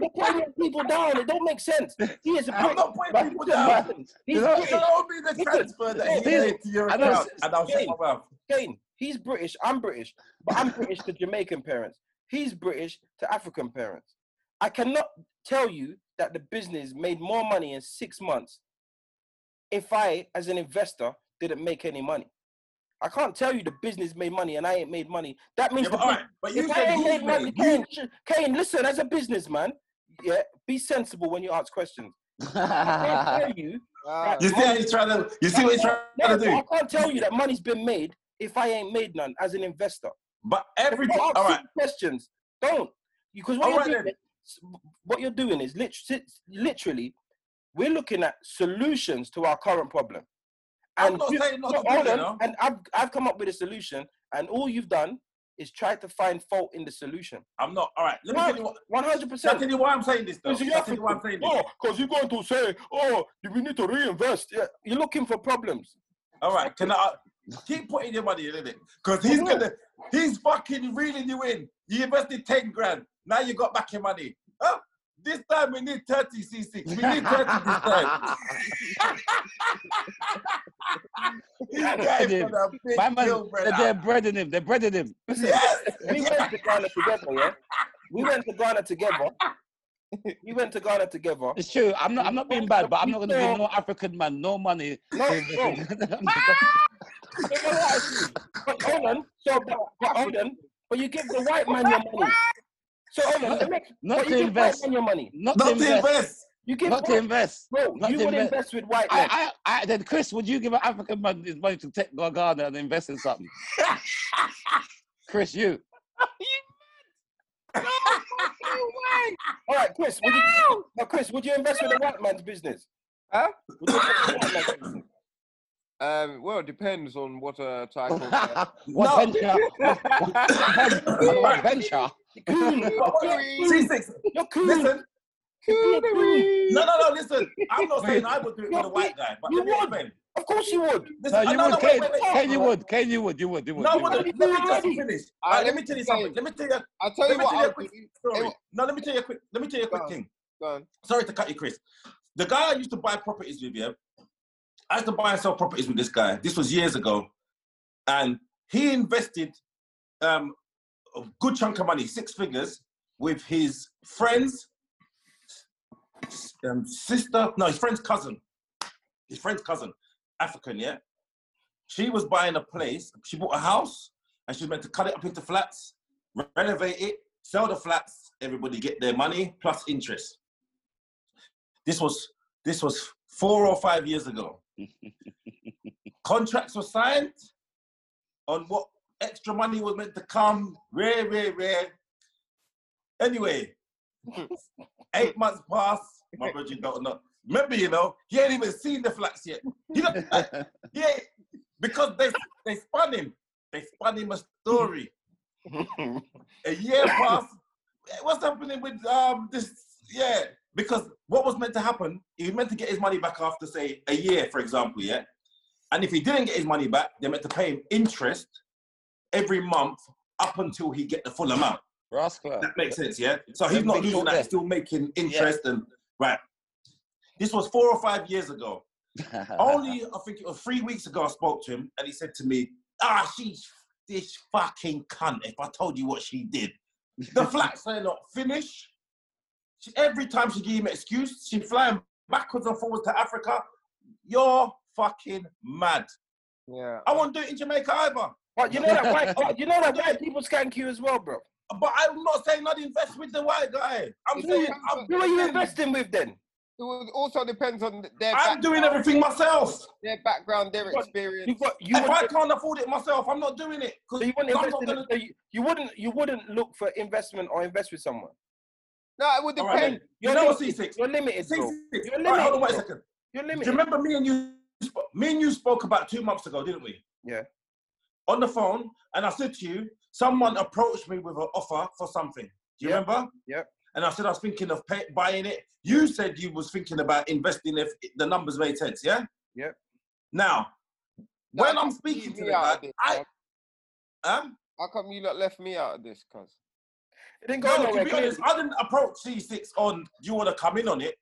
you're, putting people down. It don't make sense. He is a I'm not putting people down. He's You know- British. Show me the transfer that he made to your account, and I'll shut my mouth. Kane, he's British. I'm British, but I'm British to Jamaican parents. He's British to African parents. I cannot tell you that the business made more money in six months if I, as an investor, didn't make any money. I can't tell you the business made money and I ain't made money. That means Yeah, the but all bus- right, but you said ain't he's made money, made. Kane, Kane, listen, as a businessman, yeah, be sensible when you ask questions. I can't tell you You see how he's trying to. You see what he's trying no, to do. I can't tell you that money's been made if I ain't made none as an investor. But every Don't ask all right, questions. Don't. Because what, All you're right doing then. is, what you're doing is lit- literally, we're looking at solutions to our current problem. I'm not you- saying not no, to do it, on, you know. And I've, I've come up with a solution, and all you've done is try to find fault in the solution. I'm not. All right, let me No, tell you. 100%. Let me tell you why I'm saying this though. Because you me have tell to, you why I'm saying this. oh, because you're going to say, oh, we need to reinvest. Yeah, you're looking for problems. All right, can I keep putting your money in it? Because he's gonna, he's fucking reeling you in. You invested ten grand. Now you got back your money. Huh? This time we need 30 C6. We need 30 this time. He's going for the big My man, deal, they're, brother. they're breading him. They're breading him. Listen, Yes. we went to Ghana together, yeah? We went to Ghana together. We went to Ghana together. It's true. I'm not. I'm not being bad, but I'm not going to No. give no African man no money. No, no. You know what I see? But hold on. So, but, but hold on. But you give the white man your money. So hold on. Let me, not but to you give white invest. man your money. Not, Not to to invest. invest. You give not to invest. bro. not You to would invest. invest with white men. I, I, I, then Chris, would you give an African man his money to take go Ghana and invest in something? Chris, you. All right, Chris. Would you, now, Chris, would you invest with a white man's business? Huh? Would you invest with a white man's business? Um, well, it depends on what uh, type of. Uh, what No. venture? What, what venture? C6. You're cool. Listen. No, no, no. Listen. I'm not saying I would do it with a white guy, but You let would. explain. Of course you would. Listen, No, you no, would, no, Kane. wait, wait, wait. Kane, you would. Kane, you would. You would. You would. No, you I would. Let me just finish. Alright, let let me me tell you something. Let me tell you. I'll tell Let you me what tell you a I'll quick do. story. It- No, let me tell you a quick. Let me tell you a quick Go thing. Go on. Sorry to cut you, Chris. The guy I used to buy properties with, yeah, I used to buy and sell properties with this guy. This was years ago, and he invested um, a good chunk of money, six figures, with his friend's um, sister. No, his friend's cousin. His friend's cousin, African, yeah. She was buying a place. She bought a house, and she was meant to cut it up into flats, renovate it, sell the flats. Everybody get their money plus interest. This was this was four or five years ago. Contracts were signed on what extra money was meant to come. Rare, rare, rare. Anyway, eight months passed. My brother don't know. Remember, you know, he ain't even seen the flats yet. He don't, yeah, because they they spun him. They spun him a story. A year passed. What's happening with um this? Yeah, because what was meant to happen, he was meant to get his money back after say a year, for example, yeah. And if he didn't get his money back, they meant to pay him interest every month up until he get the full amount. Rascal. That makes sense, yeah. So he's not losing that; he's still making interest and right. This was four or five years ago. Only I think it was three weeks ago I spoke to him and he said to me, "Ah, she's this fucking cunt. If I told you what she did, the flats are not finished. She, every time she gave him an excuse, she flying backwards and forwards to Africa. You're fucking mad. Yeah. I won't do it in Jamaica either. But you know that white, but you know that white people skank you as well, bro. But I'm not saying not invest with the white guy. I'm It saying I'm, on- Who are you investing with then? It also depends on their I'm doing background, everything myself. their background, their But experience. You got you if I can't afford it myself, I'm not doing it. so Because you wouldn't invest not in, gonna. so you, you wouldn't you wouldn't look for investment or invest with someone. No, it would depend. then. You know what, limited. C6? You're limited. C6. You're All right, hold on wait a second. You're limited. Do you remember me and you? Me and you spoke about two months ago, didn't we? Yeah. On the phone, and I said to you, someone approached me with an offer for something. Do you Yep. remember? Yep. And I said I was thinking of pay, buying it. You said you was thinking about investing if the numbers made sense. Yeah. Yep. Now, No, when I'm speaking to you, the me out guy, of this, I, bruv? huh? How come you lot left me out of this, cuz? It didn't go No, nowhere. to be honest. I didn't approach C6 on do you want to come in on it.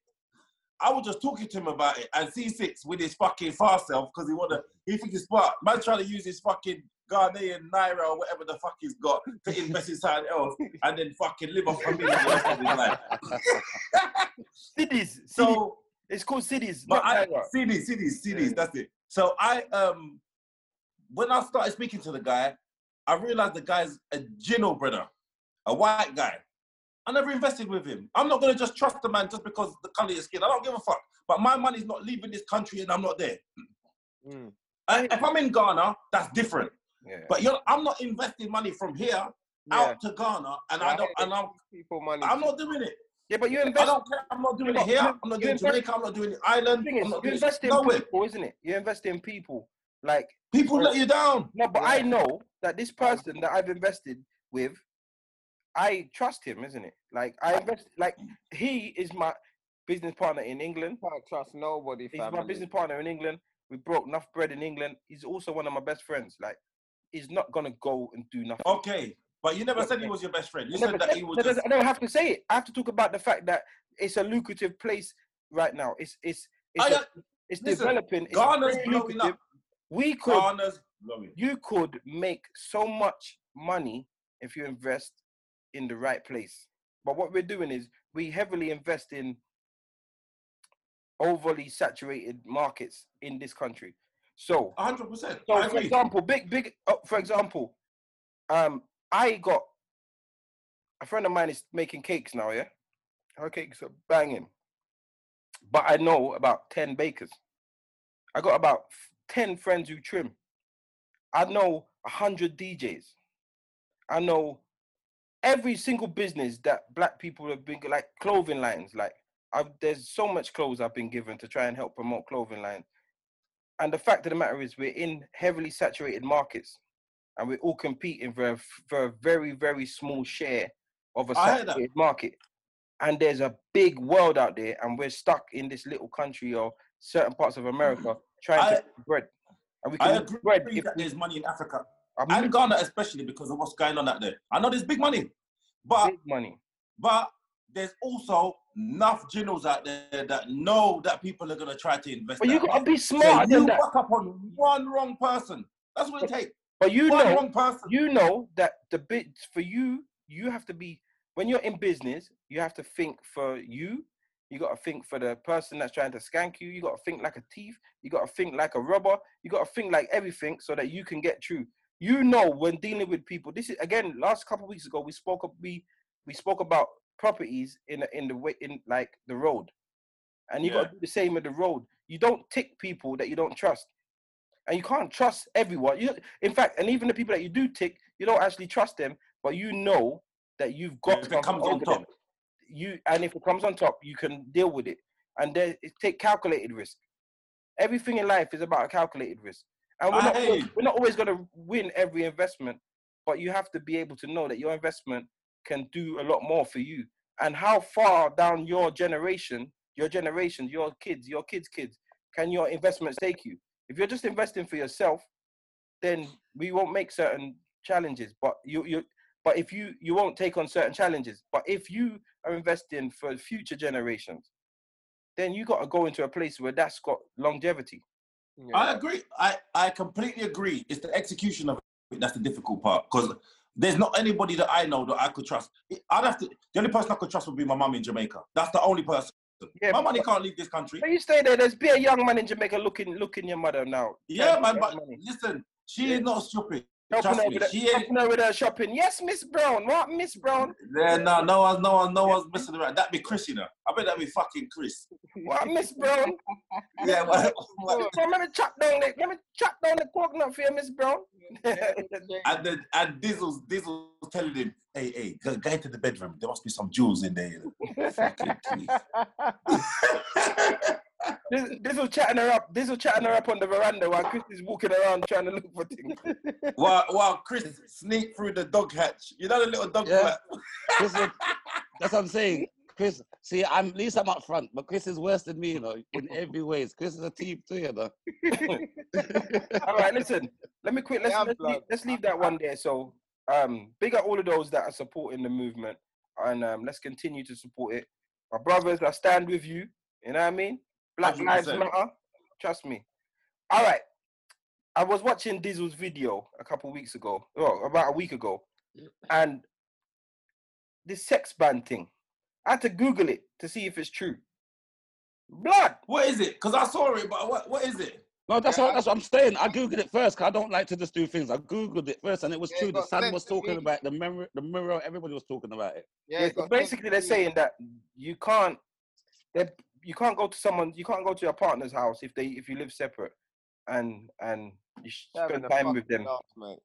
I was just talking to him about it, and C6 with his fucking fast self because he wanna he thinks he's smart. Man trying to use his fucking Ghanaian naira or whatever the fuck he's got to invest in something else and then fucking live off a million the rest of his life. Cedis. So it's called cedis. but I Naira. cedis, cedis, cedis, Yeah. that's it. So I um when I started speaking to the guy, I realized the guy's a Gino brother, a white guy. I never invested with him. I'm not gonna just trust the man just because of the color of his skin. I don't give a fuck. But my money's not leaving this country and I'm not there. Mm. I- if I'm in Ghana, that's different. Yeah. But you're, I'm not investing money from here Yeah. out to Ghana, and I don't, and I'm, people money. I'm not doing it. Yeah, but you invest. I don't care. I'm not doing it here. I'm not doing Jamaica. I'm not doing Ireland. thing is, you invest in nowhere. people, isn't it? You invest in people. Like People let you down. no, but I know that this person that I've invested with, I trust him, isn't it? Like I invest. Like he is my business partner in England. can't trust nobody, He's family. my business partner in England. We broke enough bread in England. He's also one of my best friends. Like he's not gonna go and do nothing. Okay, but you never Look, said he was your best friend. You I never said that he was that just. I don't have to say it. I have to talk about the fact that it's a lucrative place right now. It's it's it's, I, a- uh, it's listen, developing. It's Ghana's blowing lucrative. up. We could Ghana's blowing. you could make so much money if you invest in the right place. But what we're doing is we heavily invest in overly saturated markets in this country. So, hundred percent. so I for agree. example, big big uh, for example, um, I got a friend of mine is making cakes now. Yeah, her cakes are banging. but I know about 10 bakers. I got about 10 friends who trim. I know 100 DJs. I know every single business that black people have been like clothing lines. Like I've, there's so much clothes I've been given to try and help promote clothing lines. And the fact of the matter is, we're in heavily saturated markets, and we're all competing for a, for a very very small share of a saturated market. And there's a big world out there, and we're stuck in this little country or certain parts of America trying I- to get bread. And we I can make agree bread if that we, there's money in Africa I and Ghana, especially because of what's going on out there. I know there's big money, but big money. but there's also enough generals out there that know that people are gonna try to invest. But you gotta be So smart you than that. fuck up on one wrong person. That's what it takes. But you one know, wrong person. you know that the bit for you, you have to be when you're in business, you have to think for you. You got to think for the person that's trying to skank you. You got to think like a thief. You got to think like a robber. You got to think like everything so that you can get through. You know when dealing with people. This is again last couple of weeks ago. We spoke of we we spoke about properties in the- in the way in like the road, and you got to do the same with the road. You don't tick people that you don't trust, and you can't trust everyone. You in fact, and even the people that you do tick, you don't actually trust them, but you know that you've got it comes on top. them. You and if it comes on top, you can deal with it, and then take calculated risk. Everything in life is about a calculated risk, and we're I not, always, we're not always going to win every investment, but you have to be able to know that your investment can do a lot more for you, and how far down your generation, your generation, your kids, your kids' kids, can your investments take you? If you're just investing for yourself, then we won't make certain challenges. But you you but if you you won't take on certain challenges. But if you are investing for future generations, then you got to go into a place where that's got longevity. Yeah. I agree. I, I completely agree. It's the execution of it that's the difficult part because there's not anybody that I know that I could trust. I'd have to. The only person I could trust would be my mum in Jamaica. That's the only person. Yeah, my money can't leave this country. But you stay there. There's be a young man in Jamaica looking looking your mother now. Yeah, to man. But money. listen, she Yeah. is not stupid. Helping Trust her, me, with she ain't. helping her with her shopping. Yes, Miss Brown. What, Miss Brown? Yeah, no, no one, no one, no one's messing around. That'd be Chris, you know. I bet that'd be fucking Chris. What, Miss Brown? Yeah, well, So let me chop down the let me chop down the coconut for you, Miss Brown. and then and Dizzle's Dizzle's telling him, "Hey, hey, go, go into the bedroom. There must be some jewels in there." You know. Fucking thief. this, this was chatting her up. This was chatting her up on the veranda while Chris is walking around trying to look for things. while while Chris sneaked through the dog hatch. You know the little dog Yeah. hatch? Chris is- that's what I'm saying. Chris, see, I'm at least I'm up front, but Chris is worse than me, you know, in every ways. Chris is a team too, you know. All right, listen. Let me quit. Let's Yeah, let's, leave, let's leave that one there. So, um, big up all of those that are supporting the movement, and um, let's continue to support it. My brothers, I stand with you. You know what I mean? Black lives 100%. matter. Trust me. All right. I was watching Diesel's video a couple weeks ago, oh, about a week ago, and this sex ban thing. I had to Google it to see if it's true. Blood. What is it? Because I saw it, but what what is it? No, that's Yeah, what that's what I'm saying. I googled it first. 'cause I don't like to just do things. I googled it first, and it was Yeah, true. The sun was talking me. about the mirror. The mirror. Everybody was talking about it. Yeah, Yeah, so basically they're sent to me. saying that you can't they you can't go to someone you can't go to your partner's house if they if you live separate and and you spend time with them laugh, mate.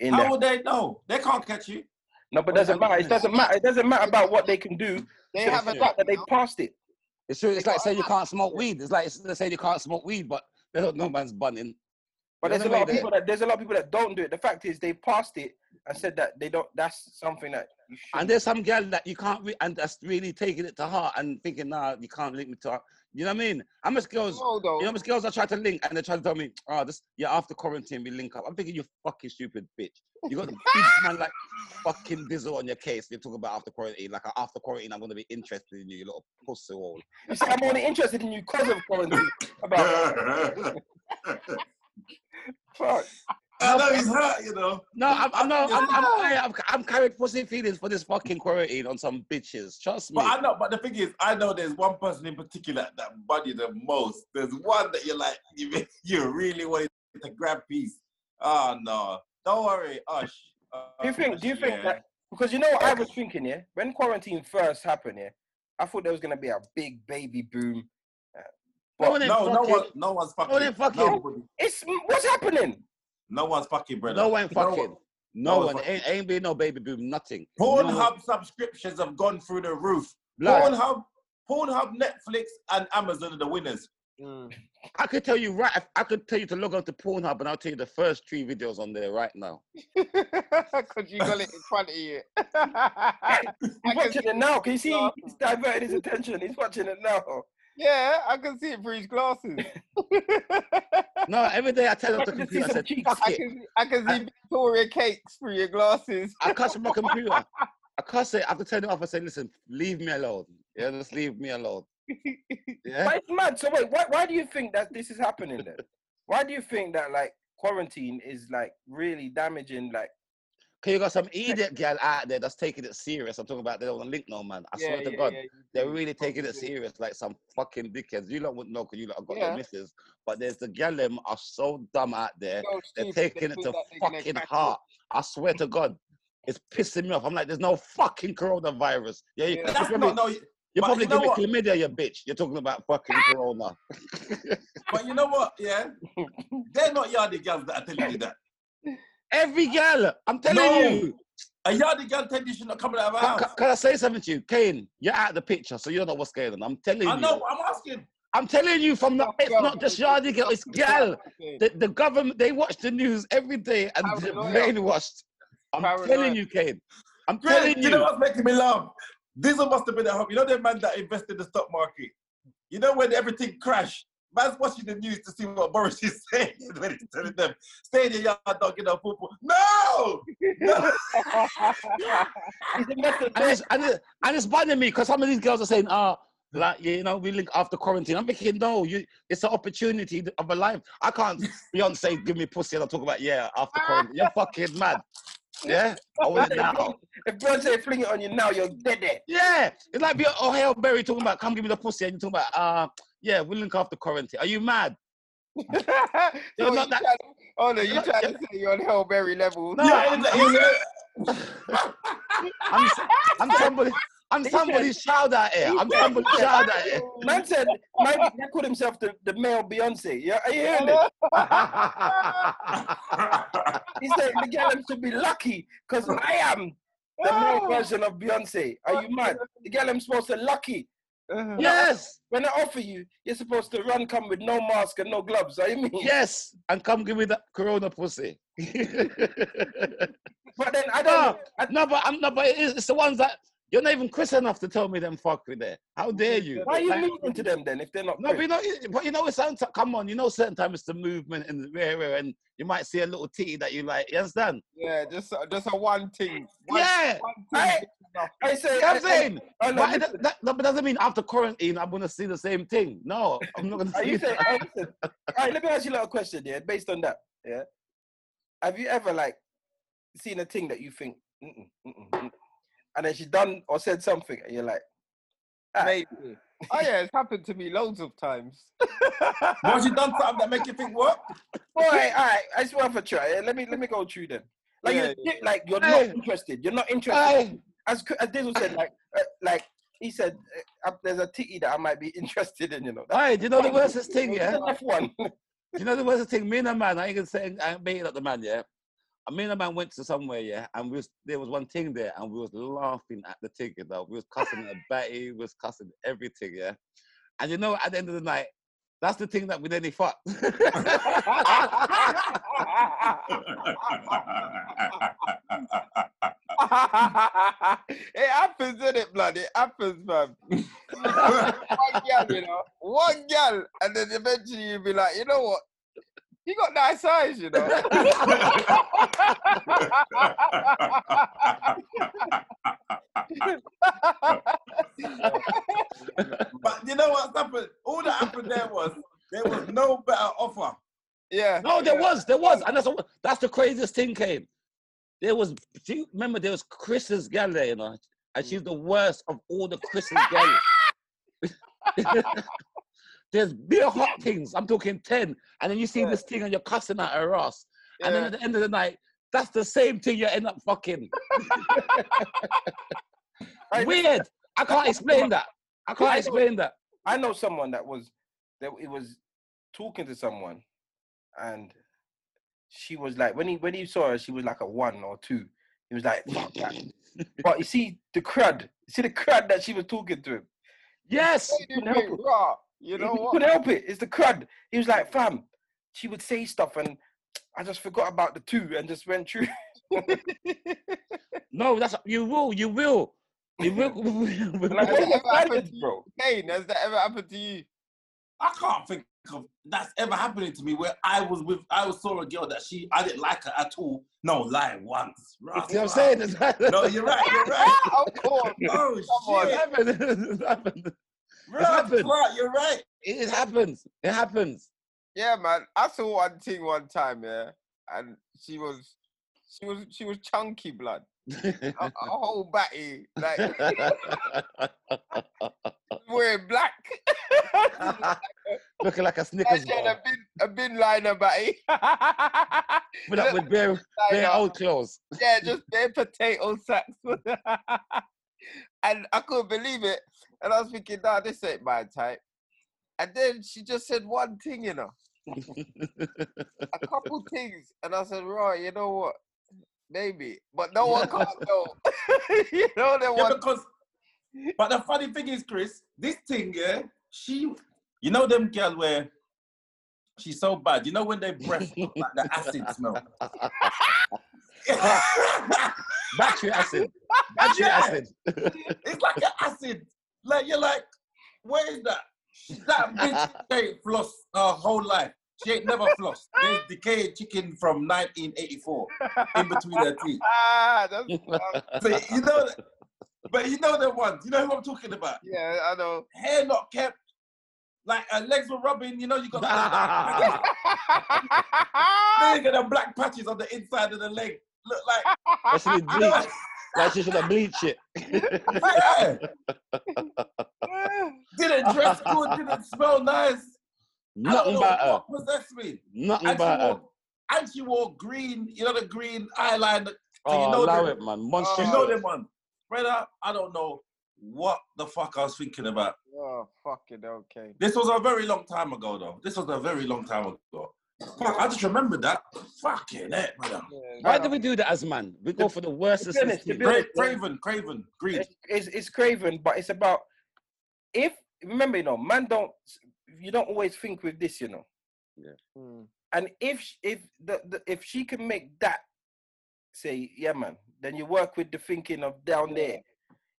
in How there. would they know? They can't catch you. No, but Well, doesn't matter. It doesn't matter. It doesn't matter about what they can do. They have the a fact that they passed it. It's true. It's like got saying you can't smoke weed. It's like it's, they say you can't smoke weed, but they don't know man's bunning. But there's a lot of what I mean? people that there's a lot of people that don't do it. The fact is they passed it and said that they don't. That's something that you should. And there's some girl that you can't, re- and that's really taking it to heart and thinking, nah, you can't link me to her. You know what I mean? How much girls, No, though. you know, how much girls I try to link and they try to tell me, oh, this, yeah, after quarantine we link up. I'm thinking, you fucking stupid bitch. You got the big man like fucking Dizzle on your case. You're talking about after quarantine. Like, after quarantine, I'm going to be interested in you, you little pussy hole. You see, I'm only interested in you because of quarantine. About fuck. I know he's hurt, you know. No, I'm, I'm, no, I'm, I'm, No. I, I'm, I'm carrying pussy feelings for this fucking quarantine on some bitches. Trust me. But I know, but the thing is, I know there's one person in particular that body the most. There's one that you're like, you, you really wanted to grab piece. Oh no, don't worry, oh, Ush. Oh, do you think? Do you think yeah. that? Because you know what I was thinking, yeah. When quarantine first happened, yeah, I thought there was gonna be a big baby boom. No one No, no one, no one's fucking. one fucking. Nobody. It's what's happening. No one's fucking, brother. No one fucking. what? No no one. one Ain't, ain't been no baby boom. Nothing. No Pornhub subscriptions have gone through the roof. Blood. Pornhub, Pornhub, Netflix, and Amazon are the winners. Mm. I could tell you right. I could tell you to log on to Pornhub, and I'll tell you the first three videos on there right now. Because you got it in front of you. I He's watching it now. Can you see? He's diverted his attention. He's watching it now. Yeah, I can see it through his glasses. No, every day I tell I the computer, I said, fuck I it. can, I can see Victoria cakes through your glasses. I cuss my computer. I cuss it. I have to turn it off. I say, listen, leave me alone. Yeah, just leave me alone. Yeah. But it's mad. So wait, why, why do you think that this is happening then? Why do you think that like quarantine is like really damaging? Like, Cause you got some idiot gal out there that's taking it serious. I'm talking about they don't want to link no man. I Yeah, swear to yeah, God, yeah, you they're really taking it serious, like some fucking dickheads. You lot wouldn't know because you lot have got Yeah. no misses. But there's the gal them are so dumb out there. So They're stupid, they taking it to that they're gonna fucking heart. I swear to God, it's pissing me off. I'm like, there's no fucking coronavirus. Yeah, you, Yeah. That's probably, not no. you but probably you know give what? me chlamydia, you bitch. You're talking about fucking corona. But you know what? Yeah, they're not yardie girls that are telling you that. Every gal, I'm telling No. you. A yardie girl tell you she's not coming out of her Can, house. can I say something to you, Kane? You're out of the picture, so you don't know what's going on. I'm telling I you. I know. I'm asking. I'm telling you from the. Girl, It's not just girl, Yardy girl. It's gal. The, the government they watch the news every day and they're Paranoia. brainwashed. I'm Paranoia. telling you, Kane. I'm Greg, telling you you. know what's making me laugh? Diesel must have been at home. You know the man that invested in the stock market. You know when everything crashed. Man's watching the news to see what Boris is saying when he's telling them, "Stay in your yard, don't get no poo poo." No, no. and it's and, it, and it's bothering me because some of these girls are saying, "Ah, like you know, we link after quarantine." I'm thinking, no, you. It's an opportunity of a life. I can't. Beyonce, give me pussy, and I talk about yeah after quarantine. You're fucking mad. Yeah, I it now. If Beyonce fling it on you now, you're dead there. Yeah, it's like oh Halle Berry talking about come give me the pussy, and you talking about uh yeah, we'll link after quarantine. Are you mad? You're you not that- trying, oh no, you trying to say you're on Halle Berry level? No, Yeah, I'm, I'm, I'm somebody. I'm somebody's child out here. I'm somebody's child out here. Man said, man, he called himself the, the male Beyonce. Yeah, are you hearing it? He said the girl should be lucky because I am the male version of Beyonce. Are you mad? The girl I'm supposed to lucky. Uh, yes, When I offer you, you're supposed to run come with no mask and no gloves. I mean? yes, and come give me that Corona pussy. But then I don't. I, no, but I'm not. But it's, it's the ones that you're not even Chris enough to tell me them fuck with there. How dare you? why are you Like- moving to them then if they're not? No, but you know, but you know, it's certain come on, you know, certain times it's the movement and the rare, and you might see a little titty that you like. You understand? yeah, just just a one thing. One, Yeah. one I- thing. is enough. I say, You know I, I'm saying? I, no, but listen, that, that doesn't mean after quarantine I'm gonna see the same thing. No, I'm not gonna Are see you saying? that. I listen. All right, let me ask you a little question, yeah, based on that. Yeah, have you ever like seen a thing that you think, mm-mm, mm-mm, mm-mm, and then she done or said something, and you're like, ah, Maybe. Oh yeah, it's happened to me loads of times. Was you done something that make you think what? boy, all right, I just want to try. Let me let me go through them. Like Yeah, you're like you're not interested. You're not interested. As as Dizzle said, like uh, like he said, uh, there's a titty that I might be interested in. You know, Aye, do you know the worstest thing, yeah? one. Do you know the worstest thing? Me and a man, I ain't gonna say I ain't beating up the man, yeah. And me and a man went to somewhere, yeah, and we was there was one thing there, and we was laughing at the thing, you know. We was cussing at Betty, we was cussing everything, yeah. And you know, at the end of the night, that's the thing that we nearly fucked. it happens, isn't it, blood? It happens, man. one gal, you know, one gal, and then eventually you'll be like, you know what? You got nice eyes, you know. but you know what's happened? All that happened there was there was no better offer. yeah. no, there yeah. was, there was, and that's what- that's the craziest thing came. There was, do you remember there was Chris's gal there, you know, and she's mm. the worst of all the Chris's gal. There's beer hot things. I'm talking ten, and then you see Yeah. this thing and you're cussing at her ass, and then at the end of the night, that's the same thing you end up fucking. Right, Weird. I can't explain that. I can't I know- explain that. I know someone that was that it was talking to someone, and she was like, when he when he saw her, she was like a one or two. He was like, fuck that. but you see the crud, You see the crud that she was talking to him. Yes. Wait a couldn't help minute, it. raw. You know he what? couldn't help it. It's the crud. He was like, fam, she would say stuff and I just forgot about the two and just went through. No, that's you will. You will. You will. And I Has that ever happened to you? bro. Kane, has that ever happened to you? I can't think of that's ever happening to me where I was with I was saw a girl that she I didn't like her at all. No lie once. You know what I'm saying? No, you're right. You're right. of course. Oh on. It shit, happens. It happens. Happened. right, you're right. It it happens. It happens. Yeah, man. I saw one thing one time, yeah, and she was, she was, she was chunky blood, a, a whole batty, like wearing black. Looking like a Snickers bar. a bin, a bin liner batty. Up with bare, bare old clothes. yeah, just bare potato sacks. and I couldn't believe it. And I was thinking, nah, this ain't my type. And then she just said one thing, you know, a couple things. And I said, right, you know what? Maybe. But no one can't know. you know, the Yeah, one. because but the funny thing is, Chris, this thing, yeah, she you know them girl where she's so bad. You know when they breath like the acid smell. Battery acid. Battery Yeah. acid. it's like an acid. Like you're like, where is that? That bitch ain't floss her whole life. She ain't never flossed. There's decayed chicken from 1984 in between her teeth. Ah, that's, But you know, but you know the ones. You know who I'm talking about. yeah, I know. Hair not kept. Like her legs were rubbing. You know you got. Then you get the black patches on the inside of the leg. Look like Especially bleach. Like she should have bleached it. yeah. Didn't dress good. Didn't smell nice. I don't Nothing know about her. what possessed me. Nothing And about her. and she wore green, you know, the green eyeliner. So Oh, you know allow them, it, man. you know them one. Brother, I don't know what the fuck I was thinking about. oh, fuck it, okay. This was a very long time ago, though. This was a very long time ago. Fuck, I just remembered that. Fucking heck, brother. Why do we do that as man? We go for the worst. To honest, to Cra- Craven, Craven, green. it's, it's, it's craven, but it's about if remember, you know, man don't you don't always think with this, you know. Mm. And if if the, the if she can make that say, yeah, man, then you work with the thinking of down there.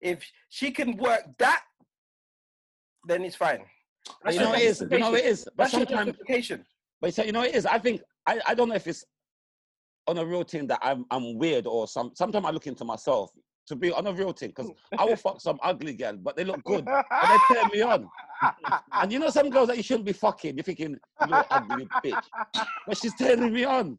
If she can work that, then it's fine. But you know what it is. You know what it is. But That's your sometimes, justification. But so you know it is. I think I, I don't know if it's on a real thing that I'm I'm weird or some. Sometimes I look into myself to be on a real thing because I will fuck some ugly girl, but they look good, but they turn me on. And you know some girls that you shouldn't be fucking. You're thinking you ugly bitch, but she's turning me on.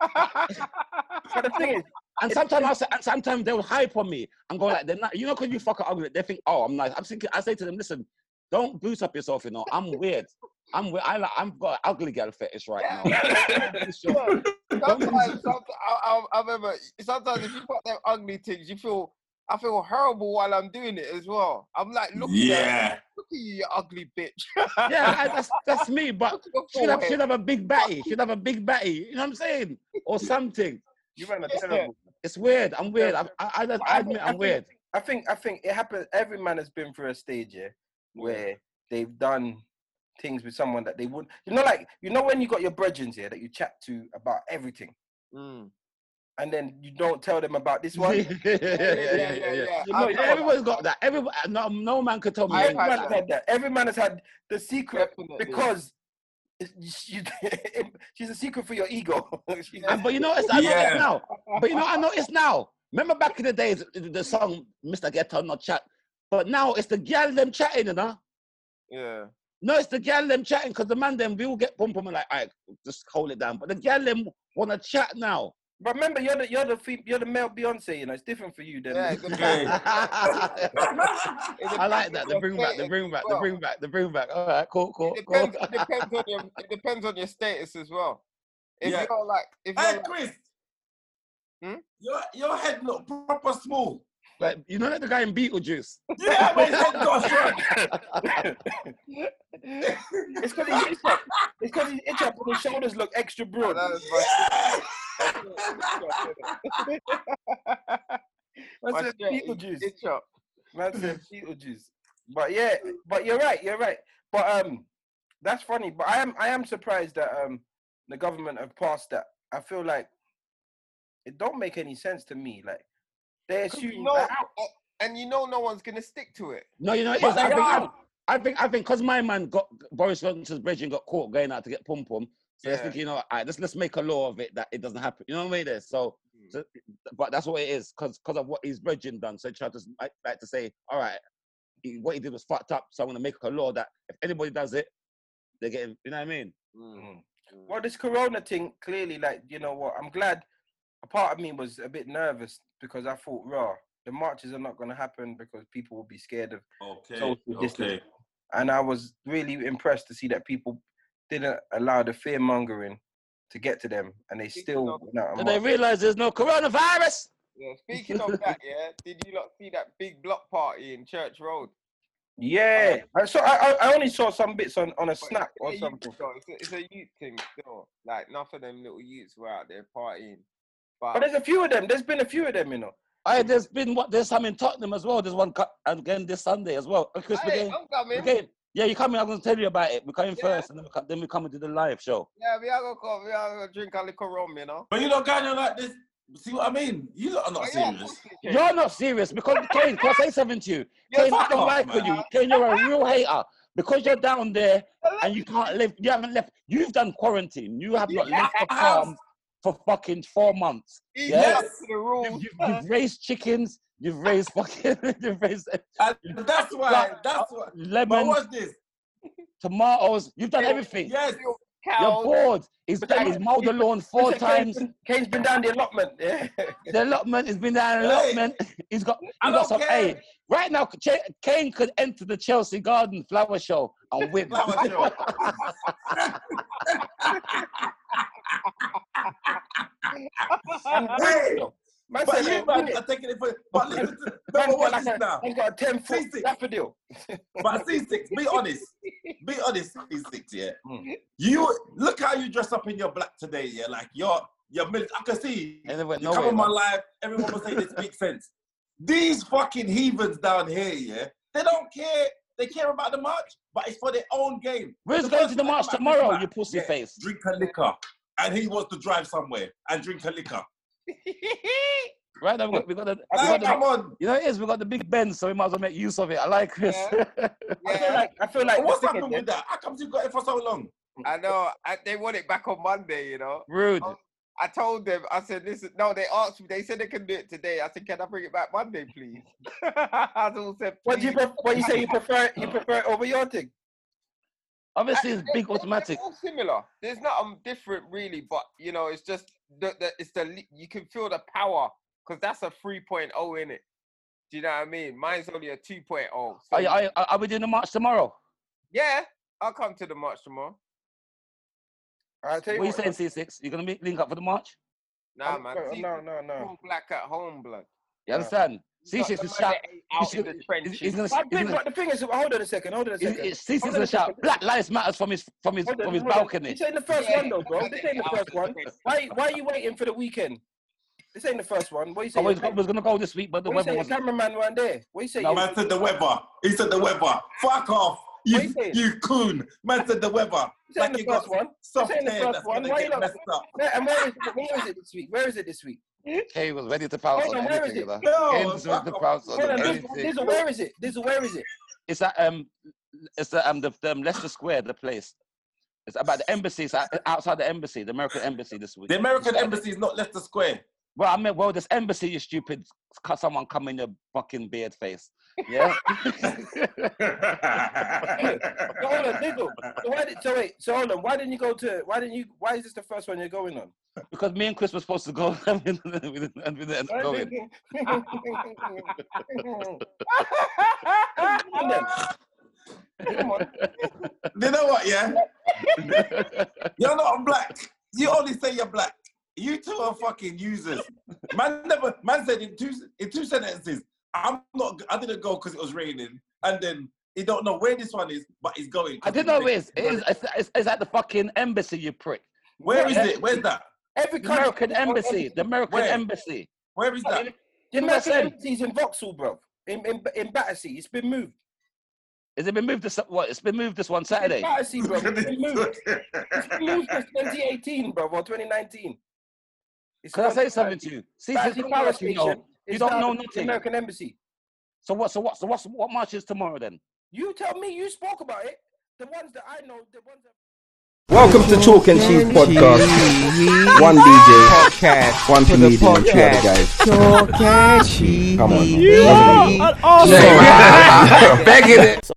But the thing is, And sometimes I say, and sometimes they'll hype on me and go like, they're not, you know, because you fuck ugly, they think, oh, I'm nice. I'm thinking, I say to them, listen, don't boost up yourself, you know. I'm weird. I'm weird. I like, I've got an ugly girl fetish right now. Look, sometimes, sometimes I, I, I remember sometimes if you put them ugly things, you feel I feel horrible while I'm doing it as well. I'm like, look, at her, Yeah. look at you, you ugly bitch. yeah, I, that's that's me. But Look at your should have forehead. should have a big batty. Should have a big batty. You know what I'm saying? Or something. you man are Yeah. terrible. It's weird. I'm weird. I, I, I, I admit I'm weird. I think I think it happens. Every man has been through a stage, yeah, where they've done things with someone that they would. You know, like you know when you got your brethren here that you chat to about everything, Mm. and then you don't tell them about this one. yeah, yeah, yeah, yeah, yeah, Everybone's got that. Everybody, no, no man could tell me. Every had man that. had that. Every man has had the secret because she's a secret for your ego. But you know, it's, I know Yeah. it's now. But you know, I know it's now. Remember back in the days, the, the song "Mr. Get On Not Chat," but now it's the girl them chatting, you know. Yeah. No, it's the girl them chatting because the man them we will get pum pum and like, all right, just hold it down. But the girl them want to chat now. But remember, you're the you're the you're the male Beyonce. You know, it's different for you then. Yeah, it Okay. I like that. They bring back. They bring back. They bring back. They bring back. All right, cool, cool, It cool. depends, it depends on your it depends on your status as well. If Yeah. you're like if Hey, you're like, Chris. Hmm? Your your head look proper small. Like you know, like the guy in Beetlejuice. Yeah, but his head got shrunk. It's because he's itch up. It's because he's itch up and his shoulders look extra broad. That was my- Man my said straight Beetlejuice. itch up. Man said Beetlejuice. But yeah, but you're right. You're right. But um, that's funny. But I am I am surprised that um the government have passed that. I feel like it don't make any sense to me. Like they 'Cause you assume. know- like, And you know no one's gonna stick to it. No, you know, it But is. I think, I. I think, I think, because my man got Boris Johnson's bridge and got caught going out to get pom pom. So they're Yeah. thinking, you know, all right, let's let's make a law of it that it doesn't happen. You know what I mean? There. So, Mm. so, but that's what it is because because of what his bridging done. So he tried to like, like to say, all right, he, what he did was fucked up. So I'm gonna make a law that if anybody does it, they're getting. You know what I mean? Mm. Well, this Corona thing clearly, like you know what, I'm glad. A part of me was a bit nervous because I thought, raw, the marches are not going to happen because people will be scared of Okay, social distance. okay. and I was really impressed to see that people didn't allow the fear mongering to get to them, and they Speaking still of- went out and And they marched. realize there's no coronavirus. Yeah, speaking of that, yeah, did you lot see that big block party in Church Road? Yeah, um, I saw. I, I I only saw some bits on, on a But snap it's or a something. though, It's a, it's a youth thing still. Like enough of them little youths were out there partying. But, But there's a few of them. There's been a few of them, you know. I there's been what there's some in Tottenham as well. There's one cut and again this Sunday as well. Chris, we're hey, getting, I'm coming. we're yeah, you coming? I'm gonna tell you about it. We're coming Yeah. first, and then we come, then we come and do the live show. Yeah, we are gonna come. We are gonna drink a little rum, you know. But you lot going on like this. See what I mean? You lot are not But yeah, serious. pussy, You're not serious because Kane, can I say something to you? Yeah, Kane, I don't off, like man. you. Kane, you're a real hater because you're down there and you can't live. You haven't left. You've done quarantine. You have not left the I have. farm for fucking four months. He's Yeah. not to the rules. You've, you've, you've raised chickens. You've raised fucking. You've raised And that's why. That's uh, why. But lemon, watch this. tomatoes. You've done everything. Yes. You're Cows. bored. He's, But done, then- he's mowed the lawn four times. Kane's been, Kane's been down the allotment. Yeah. The allotment has been down Hey. allotment. He's got, I he's got don't some. care. Hey, right now, Ch- Kane could enter the Chelsea Garden flower show and win. Flower show. Hey, Man but you "Oh, man are taking it for. But listen, to, no, got watch like this now. man got a 10 foot See, see. daffodil. But C6, be honest. Be honest, C6, yeah. Mm. You look how you dress up in your black today, yeah. Like you're you're I can see And you come nowhere, on my live, everyone will say this makes sense. These fucking heathens down here, yeah, they don't care. They care about the march, but it's for their own game. Where's going to the march tomorrow, you pussy yeah, face? Drink a liquor. And he wants to drive somewhere and drink a liquor. Right now, we got, we got the. We Like, got the come on. you know it is. We got the big Ben, so we might as well make use of it. I like Chris. Yeah. I feel like, I feel like What's the happened is, with that? How come you got it for so long? I know. I, they want it back on Monday, you know. Rude. Oh, I told them, I said, listen, no, they asked me, they said they can do it today. I said, can I bring it back Monday, please? I all said, What do you "Please." pref- what you say you prefer you prefer it over your thing? Obviously, it's big automatic. They're all similar. There's nothing different really, but you know, it's just the, the it's the you can feel the power because that's a 3.0 in it. Do you know what I mean? Mine's only a 2.0. So Are, you- are, are we doing the march tomorrow? yeah, I'll come to the march tomorrow. I'll tell you What are you saying, C6? You're gonna meet, link up for the march? Nah, I'm- man. no, no, no, no. black at home, blood. You understand? It's not C6 is man shout. that ain't out he's in gonna- the He's, trenches. he's gonna. But, He's the- gonna but the thing is, hold on a second, hold on a he's, second. he's, C6 gonna a shout. Black Lives Matters from his from his on, from his balcony. This ain't the first Yeah, one though, bro. This ain't the first one. Why why are you waiting for the weekend? This ain't the first one. What you oh, saying? I was, was gonna go this week, but the what weather say? was. Your cameraman weren't there. What you say? No, Man said the weather. He said the weather. Fuck off. You, you you coon. Man said the weather. This ain't Like the you got first one. soft This ain't the first one. Why get you not- messed and where is, it, where is it this week? Where is it this week? Kay was ready to pounce on on, where is anything. it? You know? No, Kane was to pounce on Hold on, anything. Dizzle, Dizzle, where is it? Dizzle, where is it? It's at um, it's the um the, the um, Leicester Square, the place. It's about the embassy. It's outside the embassy, the American embassy this week. The American Saturday. embassy is not Leicester Square. Well, I mean, well, this embassy, you stupid. c- Someone come in your fucking beard face. Yeah. So hold on, Dizzle. So, why did, so wait, so hold on. Why didn't you go to? Why didn't you? Why is this the first one you're going on? because me and Chris were supposed to go and we didn't, and we didn't end up going. Come on. Come on. you know what, yeah? You're not black. You only say you're black. You two are fucking users. Man never man said in two in two sentences, I'm not. I didn't go because it was raining, and then he don't know where this one is, but he's going. I didn't know it is. It is it's, it's, it's at the fucking embassy, you prick. Where is it? Where's that? Every The country American has embassy. The American Where? embassy. Where is that? The American USA. embassy is in Vauxhall, bro. In in in Battersea, it's been moved. Has it been moved this what? It's been moved this one Saturday. Battersea, bro. It's been moved. It's been moved since 2018, bro, or 2019. It's Can I gone say to something to you? See, Battersea for Power clarity, you know, Station you is don't now know the nothing. American embassy. So what? So what? So what's what march is tomorrow then? You tell me. You spoke about it. The ones that I know, the ones that. Welcome to Chalk and Cheese Podcast. One DJ, podcast. one For the comedian, two other guys. Chalk and cheese. Come on. Yeah. Begging it.